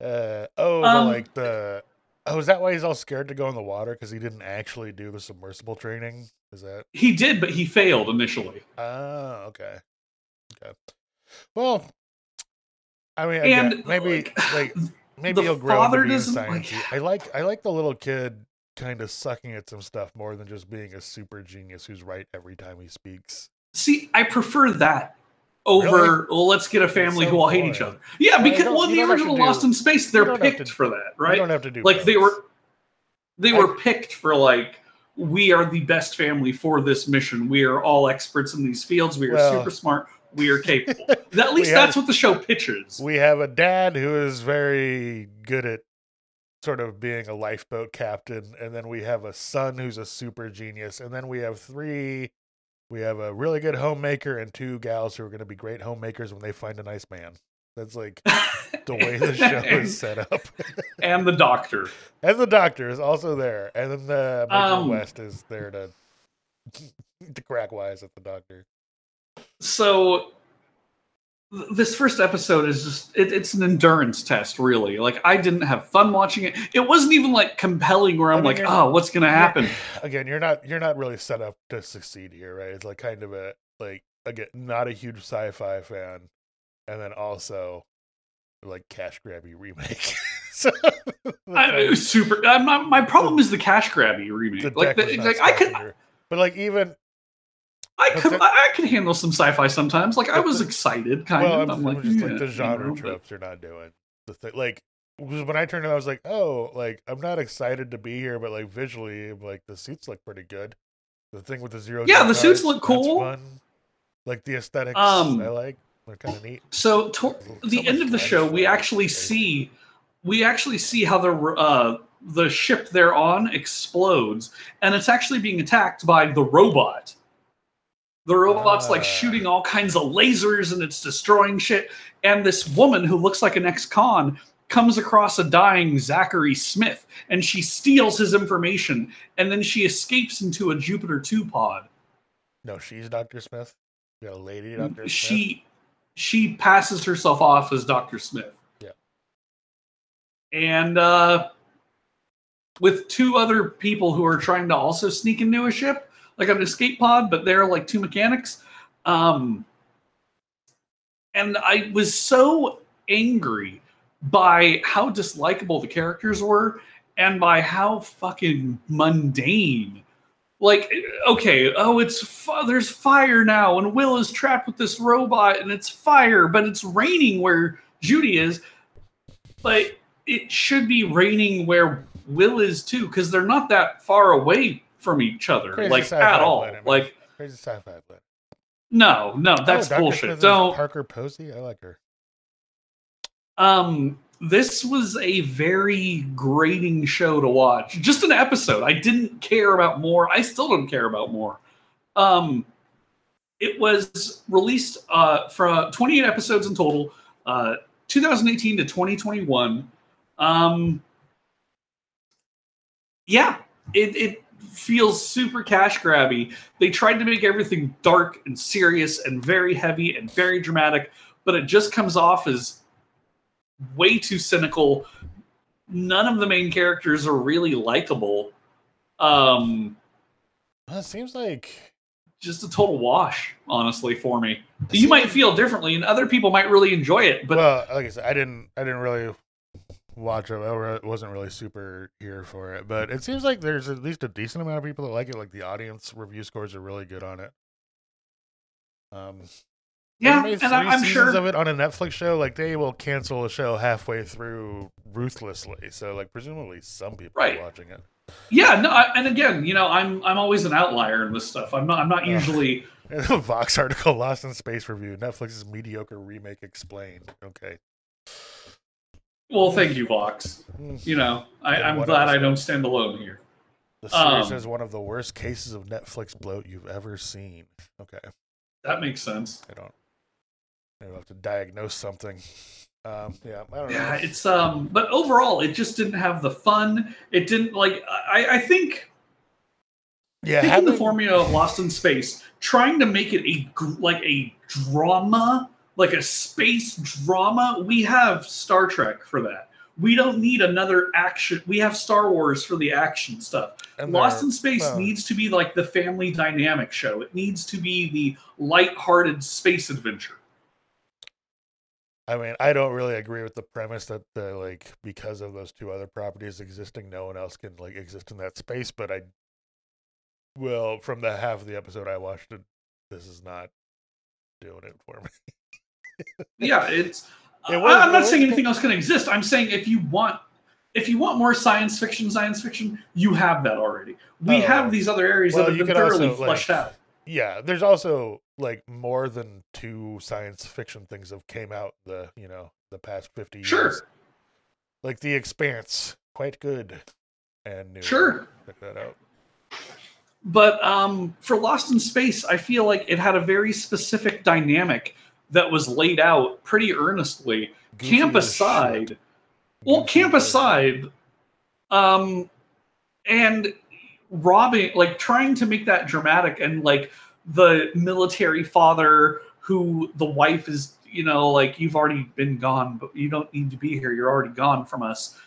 Speaker 7: Uh, oh,
Speaker 4: Um,
Speaker 7: like the. Oh, is that why he's all scared to go in the water? Because he didn't actually do the submersible training? Is that?
Speaker 4: He did, but he failed initially.
Speaker 7: Oh, okay. okay. Well, I mean, again,
Speaker 4: And,
Speaker 7: maybe
Speaker 4: like,
Speaker 7: like, maybe he'll grow into being
Speaker 4: doesn't, like-
Speaker 7: I like I like the little kid kind of sucking at some stuff more than just being a super genius who's right every time he speaks.
Speaker 4: See, I prefer that over
Speaker 7: Really?
Speaker 4: well, let's get a family
Speaker 7: so
Speaker 4: who all hate each other. Yeah, because
Speaker 7: don't-
Speaker 4: well, the
Speaker 7: don't have to
Speaker 4: original
Speaker 7: do-
Speaker 4: Lost in Space, they're picked
Speaker 7: to-
Speaker 4: for that,
Speaker 7: You
Speaker 4: right?
Speaker 7: don't have to do
Speaker 4: Like they were they
Speaker 7: I-
Speaker 4: were picked for like we are the best family for this mission. We are all experts in these fields. We are
Speaker 7: Well-
Speaker 4: super smart. We are capable. At least that's
Speaker 7: have-
Speaker 4: what the show pitches.
Speaker 7: We have a dad who is very good at sort of being a lifeboat captain, and then we have a son who's a super genius, and then we have three. We have a really good homemaker and two gals who are going to be great homemakers when they find a nice man. That's like the way the show is set up.
Speaker 4: and the doctor.
Speaker 7: and the doctor is also there, and then the Major
Speaker 4: Um,
Speaker 7: West is there to to crack wise at the doctor.
Speaker 4: so this first episode is just it, it's an endurance test really. Like i didn't have fun watching it. It wasn't even like compelling where
Speaker 7: I
Speaker 4: i'm
Speaker 7: mean,
Speaker 4: like oh what's gonna happen?
Speaker 7: again you're not you're not really set up to succeed here right? It's like kind of a like again not a huge sci-fi fan and then also like cash grabby remake. So
Speaker 4: I, it was super uh, my, my problem is the cash grabby remake. like, the, like i could
Speaker 7: but like even
Speaker 4: I
Speaker 7: But
Speaker 4: could I, could handle some sci-fi sometimes like i was excited kind
Speaker 7: well
Speaker 4: of
Speaker 7: I'm,
Speaker 4: i'm like
Speaker 7: just
Speaker 4: yeah,
Speaker 7: like the
Speaker 4: you
Speaker 7: genre
Speaker 4: know, but-
Speaker 7: tropes are not doing the thing like when I turned it, I was like, "Oh, like I'm not excited to be here, but like visually, like the suits look pretty good. The thing with the zero,
Speaker 4: Yeah, the suits look cool.
Speaker 7: fun. Like the aesthetics,
Speaker 4: Um,
Speaker 7: I like. They're kind of neat.
Speaker 4: So the
Speaker 7: much
Speaker 4: end of the show, we actually
Speaker 7: Crazy.
Speaker 4: see we actually see how the uh, the ship they're on explodes, and it's actually being attacked by the robot. The robot's like
Speaker 7: Ah.
Speaker 4: shooting all kinds of lasers, and it's destroying shit. And this woman who looks like an ex-con comes across a dying Zachary Smith, and she steals his information, and then she escapes into a Jupiter two pod.
Speaker 7: No, she's Dr. Smith. We got a lady Dr. Smith.
Speaker 4: she she passes herself off as Dr. Smith.
Speaker 7: Yeah.
Speaker 4: And uh with two other people who are trying to also sneak into a ship, like an escape pod, but they're like two mechanics. Um and I was so angry by how dislikable the characters were and by how fucking mundane like okay oh it's there's fire now and will is trapped with this robot and it's fire but it's raining where judy is but it should be raining where will is too because they're not that far away from each other
Speaker 7: Crazy
Speaker 4: like at all
Speaker 7: man.
Speaker 4: like
Speaker 7: Crazy sci-fi planet.
Speaker 4: no no that's
Speaker 7: Oh,
Speaker 4: bullshit don't
Speaker 7: Parker Posey. I like her.
Speaker 4: Um, this was a very grating show to watch. Just an episode. I didn't care about more. I still don't care about more. Um, it was released uh, from 28 episodes in total, uh, 2018 to 2021. Um, yeah, it, it feels super cash grabby. They tried to make everything dark and serious and very heavy and very dramatic, but it just comes off as way too cynical. None of the main characters are really likable. Um,
Speaker 7: Well, it seems like
Speaker 4: just a total wash, honestly, for me. You might feel differently, and other people might really enjoy it. But
Speaker 7: well, like I said, I didn't. I didn't really watch it. I wasn't really super here for it, but it seems like there's at least a decent amount of people that like it. Like the audience review scores are really good on it. Um,
Speaker 4: yeah,
Speaker 7: made
Speaker 4: and I'm sure.
Speaker 7: of it on a Netflix show. Like they will cancel a show halfway through ruthlessly. So like presumably some people
Speaker 4: Right.
Speaker 7: are watching it.
Speaker 4: Yeah, no, I, and again, you know, I'm I'm always an outlier in this stuff. I'm not I'm not usually.
Speaker 7: Vox article Lost in Space review. Netflix's mediocre remake explained. Okay.
Speaker 4: Well, thank you, Vox.
Speaker 7: Mm.
Speaker 4: You know, I, I'm glad? I don't stand alone here.
Speaker 7: The series
Speaker 4: Um,
Speaker 7: is one of the worst cases of Netflix bloat you've ever seen. Okay.
Speaker 4: That makes sense.
Speaker 7: I don't. I have to diagnose something. Um, yeah, I don't know.
Speaker 4: Yeah, it's um, but overall, it just didn't have the fun. It didn't like. I I think
Speaker 7: yeah,
Speaker 4: taking the formula of Lost in Space, trying to make it a like a drama, like a space drama. We have Star Trek for that. We don't need another action. We have Star Wars for the action stuff.
Speaker 7: and
Speaker 4: Lost in Space
Speaker 7: well,
Speaker 4: needs to be like the family dynamic show. It needs to be the light-hearted space adventure.
Speaker 7: I mean, I don't really agree with the premise that the like because of those two other properties existing, no one else can like exist in that space. But I, well, from the half of the episode I watched, it, this is not doing it for me.
Speaker 4: yeah, it's.
Speaker 7: It was-
Speaker 4: I'm not saying anything else can exist. I'm saying if you want, if you want more science fiction, science fiction, you have that already. We
Speaker 7: Oh.
Speaker 4: have these other areas
Speaker 7: Well,
Speaker 4: that have
Speaker 7: you
Speaker 4: been thoroughly
Speaker 7: also, like,
Speaker 4: fleshed out.
Speaker 7: yeah, there's also like more than two science fiction things have came out the you know the past fifty years.
Speaker 4: Sure,
Speaker 7: like The Expanse, quite good and new.
Speaker 4: Sure.
Speaker 7: check that out.
Speaker 4: but um, for Lost in Space, I feel like it had a very specific dynamic that was laid out pretty earnestly.
Speaker 7: Goofy
Speaker 4: camp
Speaker 7: as shit.
Speaker 4: aside, well,
Speaker 7: Goofy
Speaker 4: camp
Speaker 7: as-
Speaker 4: aside, um, and robbing, like trying to make that dramatic, and like the military father who the wife is, you know, like you've already been gone, but you don't need to be here. You're already gone from us.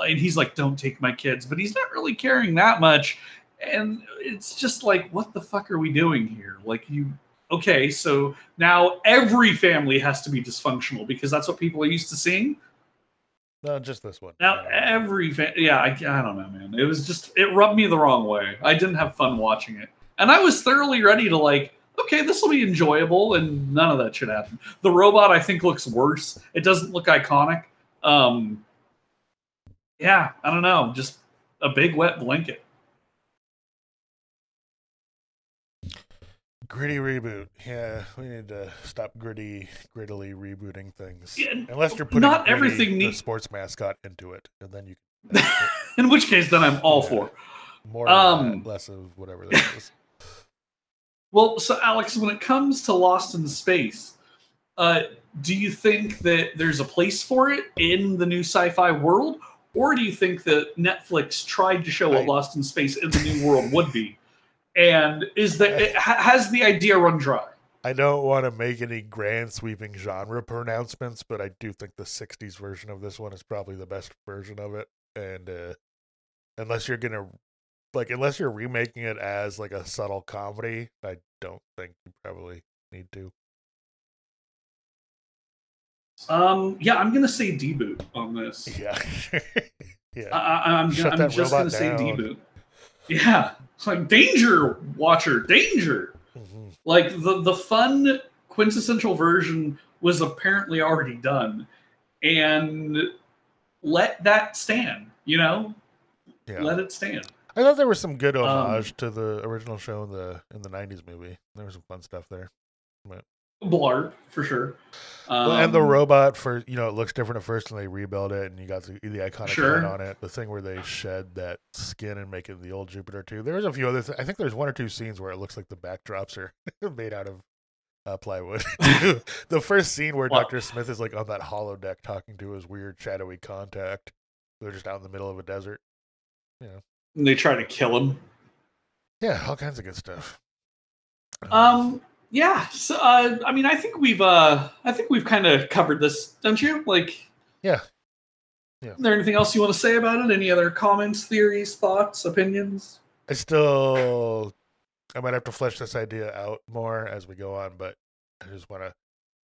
Speaker 4: And he's like, "Don't take my kids," but he's not really caring that much. And it's just like, what the fuck are we doing here? Like you okay, so now every family has to be dysfunctional because that's what people are used to seeing.
Speaker 7: No, just this one.
Speaker 4: Now every fa- yeah, I, I don't know, man. It was just it rubbed me the wrong way. I didn't have fun watching it, and I was thoroughly ready to like, okay, this will be enjoyable, and none of that should happen. The robot, I think, looks worse. It doesn't look iconic. Um, yeah, I don't know, just a big wet blanket.
Speaker 7: Gritty reboot. Yeah, we need to stop gritty, grittily rebooting things.
Speaker 4: Yeah,
Speaker 7: Unless you're putting
Speaker 4: not
Speaker 7: Gritty,
Speaker 4: everything
Speaker 7: the sports mascot into it, and then you
Speaker 4: In which case, then I'm all
Speaker 7: Yeah.
Speaker 4: for.
Speaker 7: more of
Speaker 4: Um,
Speaker 7: less of whatever that is.
Speaker 4: Well, so Alex, when it comes to Lost in Space, uh, do you think that there's a place for it in the new sci-fi world, or do you think that Netflix tried to show what Lost in Space in the new world would be, and is that it, has the idea run dry?
Speaker 7: I don't want to make any grand sweeping genre pronouncements, but I do think the '60s version of this one is probably the best version of it. And uh, unless you're gonna, like, unless you're remaking it as like a subtle comedy, I don't think you probably need to.
Speaker 4: Um, yeah, I'm gonna say deboot on this.
Speaker 7: Yeah, yeah.
Speaker 4: I, I'm,
Speaker 7: Shut
Speaker 4: I'm
Speaker 7: that
Speaker 4: just
Speaker 7: robot
Speaker 4: gonna say
Speaker 7: down.
Speaker 4: deboot. Yeah, it's like danger, Watcher, danger.
Speaker 7: Mhm.
Speaker 4: like the the fun quintessential version was apparently already done and let that stand you know
Speaker 7: yeah.
Speaker 4: let it stand
Speaker 7: I thought there was some good
Speaker 4: Um,
Speaker 7: homage to the original show in the in the '90s movie. There was some fun stuff there.
Speaker 4: Blarp for sure
Speaker 7: Well, and the
Speaker 4: Um,
Speaker 7: robot for you know it looks different at first, and they rebuild it, and you got the, the iconic
Speaker 4: Sure.
Speaker 7: on it. The thing where they shed that skin and make it the old Jupiter two. There's a few other. Th- I think there's one or two scenes where it looks like the backdrops are made out of uh, plywood. the first scene where
Speaker 4: Well-
Speaker 7: Doctor Smith is like on that holodeck talking to his weird shadowy contact. They're just out in the middle of a desert. Yeah.
Speaker 4: And they try to kill him
Speaker 7: Yeah, all kinds of good stuff.
Speaker 4: um yeah so uh i mean i think we've uh i think we've kind of covered this don't you like
Speaker 7: Yeah. Yeah.
Speaker 4: is there anything else you want to say about it any other comments theories thoughts opinions
Speaker 7: I still, I might have to flesh this idea out more as we go on, but I just want to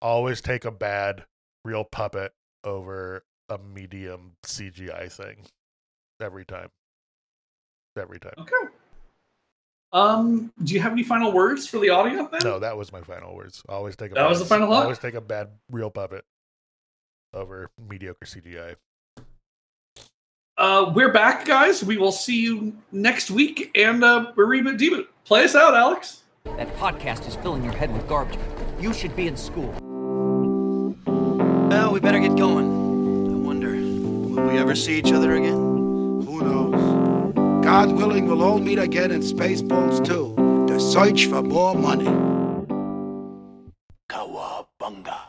Speaker 7: always take a bad real puppet over a medium CGI thing every time. Every time.
Speaker 4: okay um do you have any final words for the audio then
Speaker 7: No, that was my final words. Always take a
Speaker 4: That was
Speaker 7: bad-
Speaker 4: the final thought?
Speaker 7: Always take a bad real puppet over mediocre CGI.
Speaker 4: Uh, we're back, guys. We will see you next week, and uh, we're reboot deboot. Play us out, Alex.
Speaker 8: That podcast is filling your head with garbage. You should be in school.
Speaker 9: Well, we better get going. I wonder, will we ever see each other again?
Speaker 10: Who knows? God willing, we'll all meet again in Spaceballs 2 to search for more money. Kawabunga.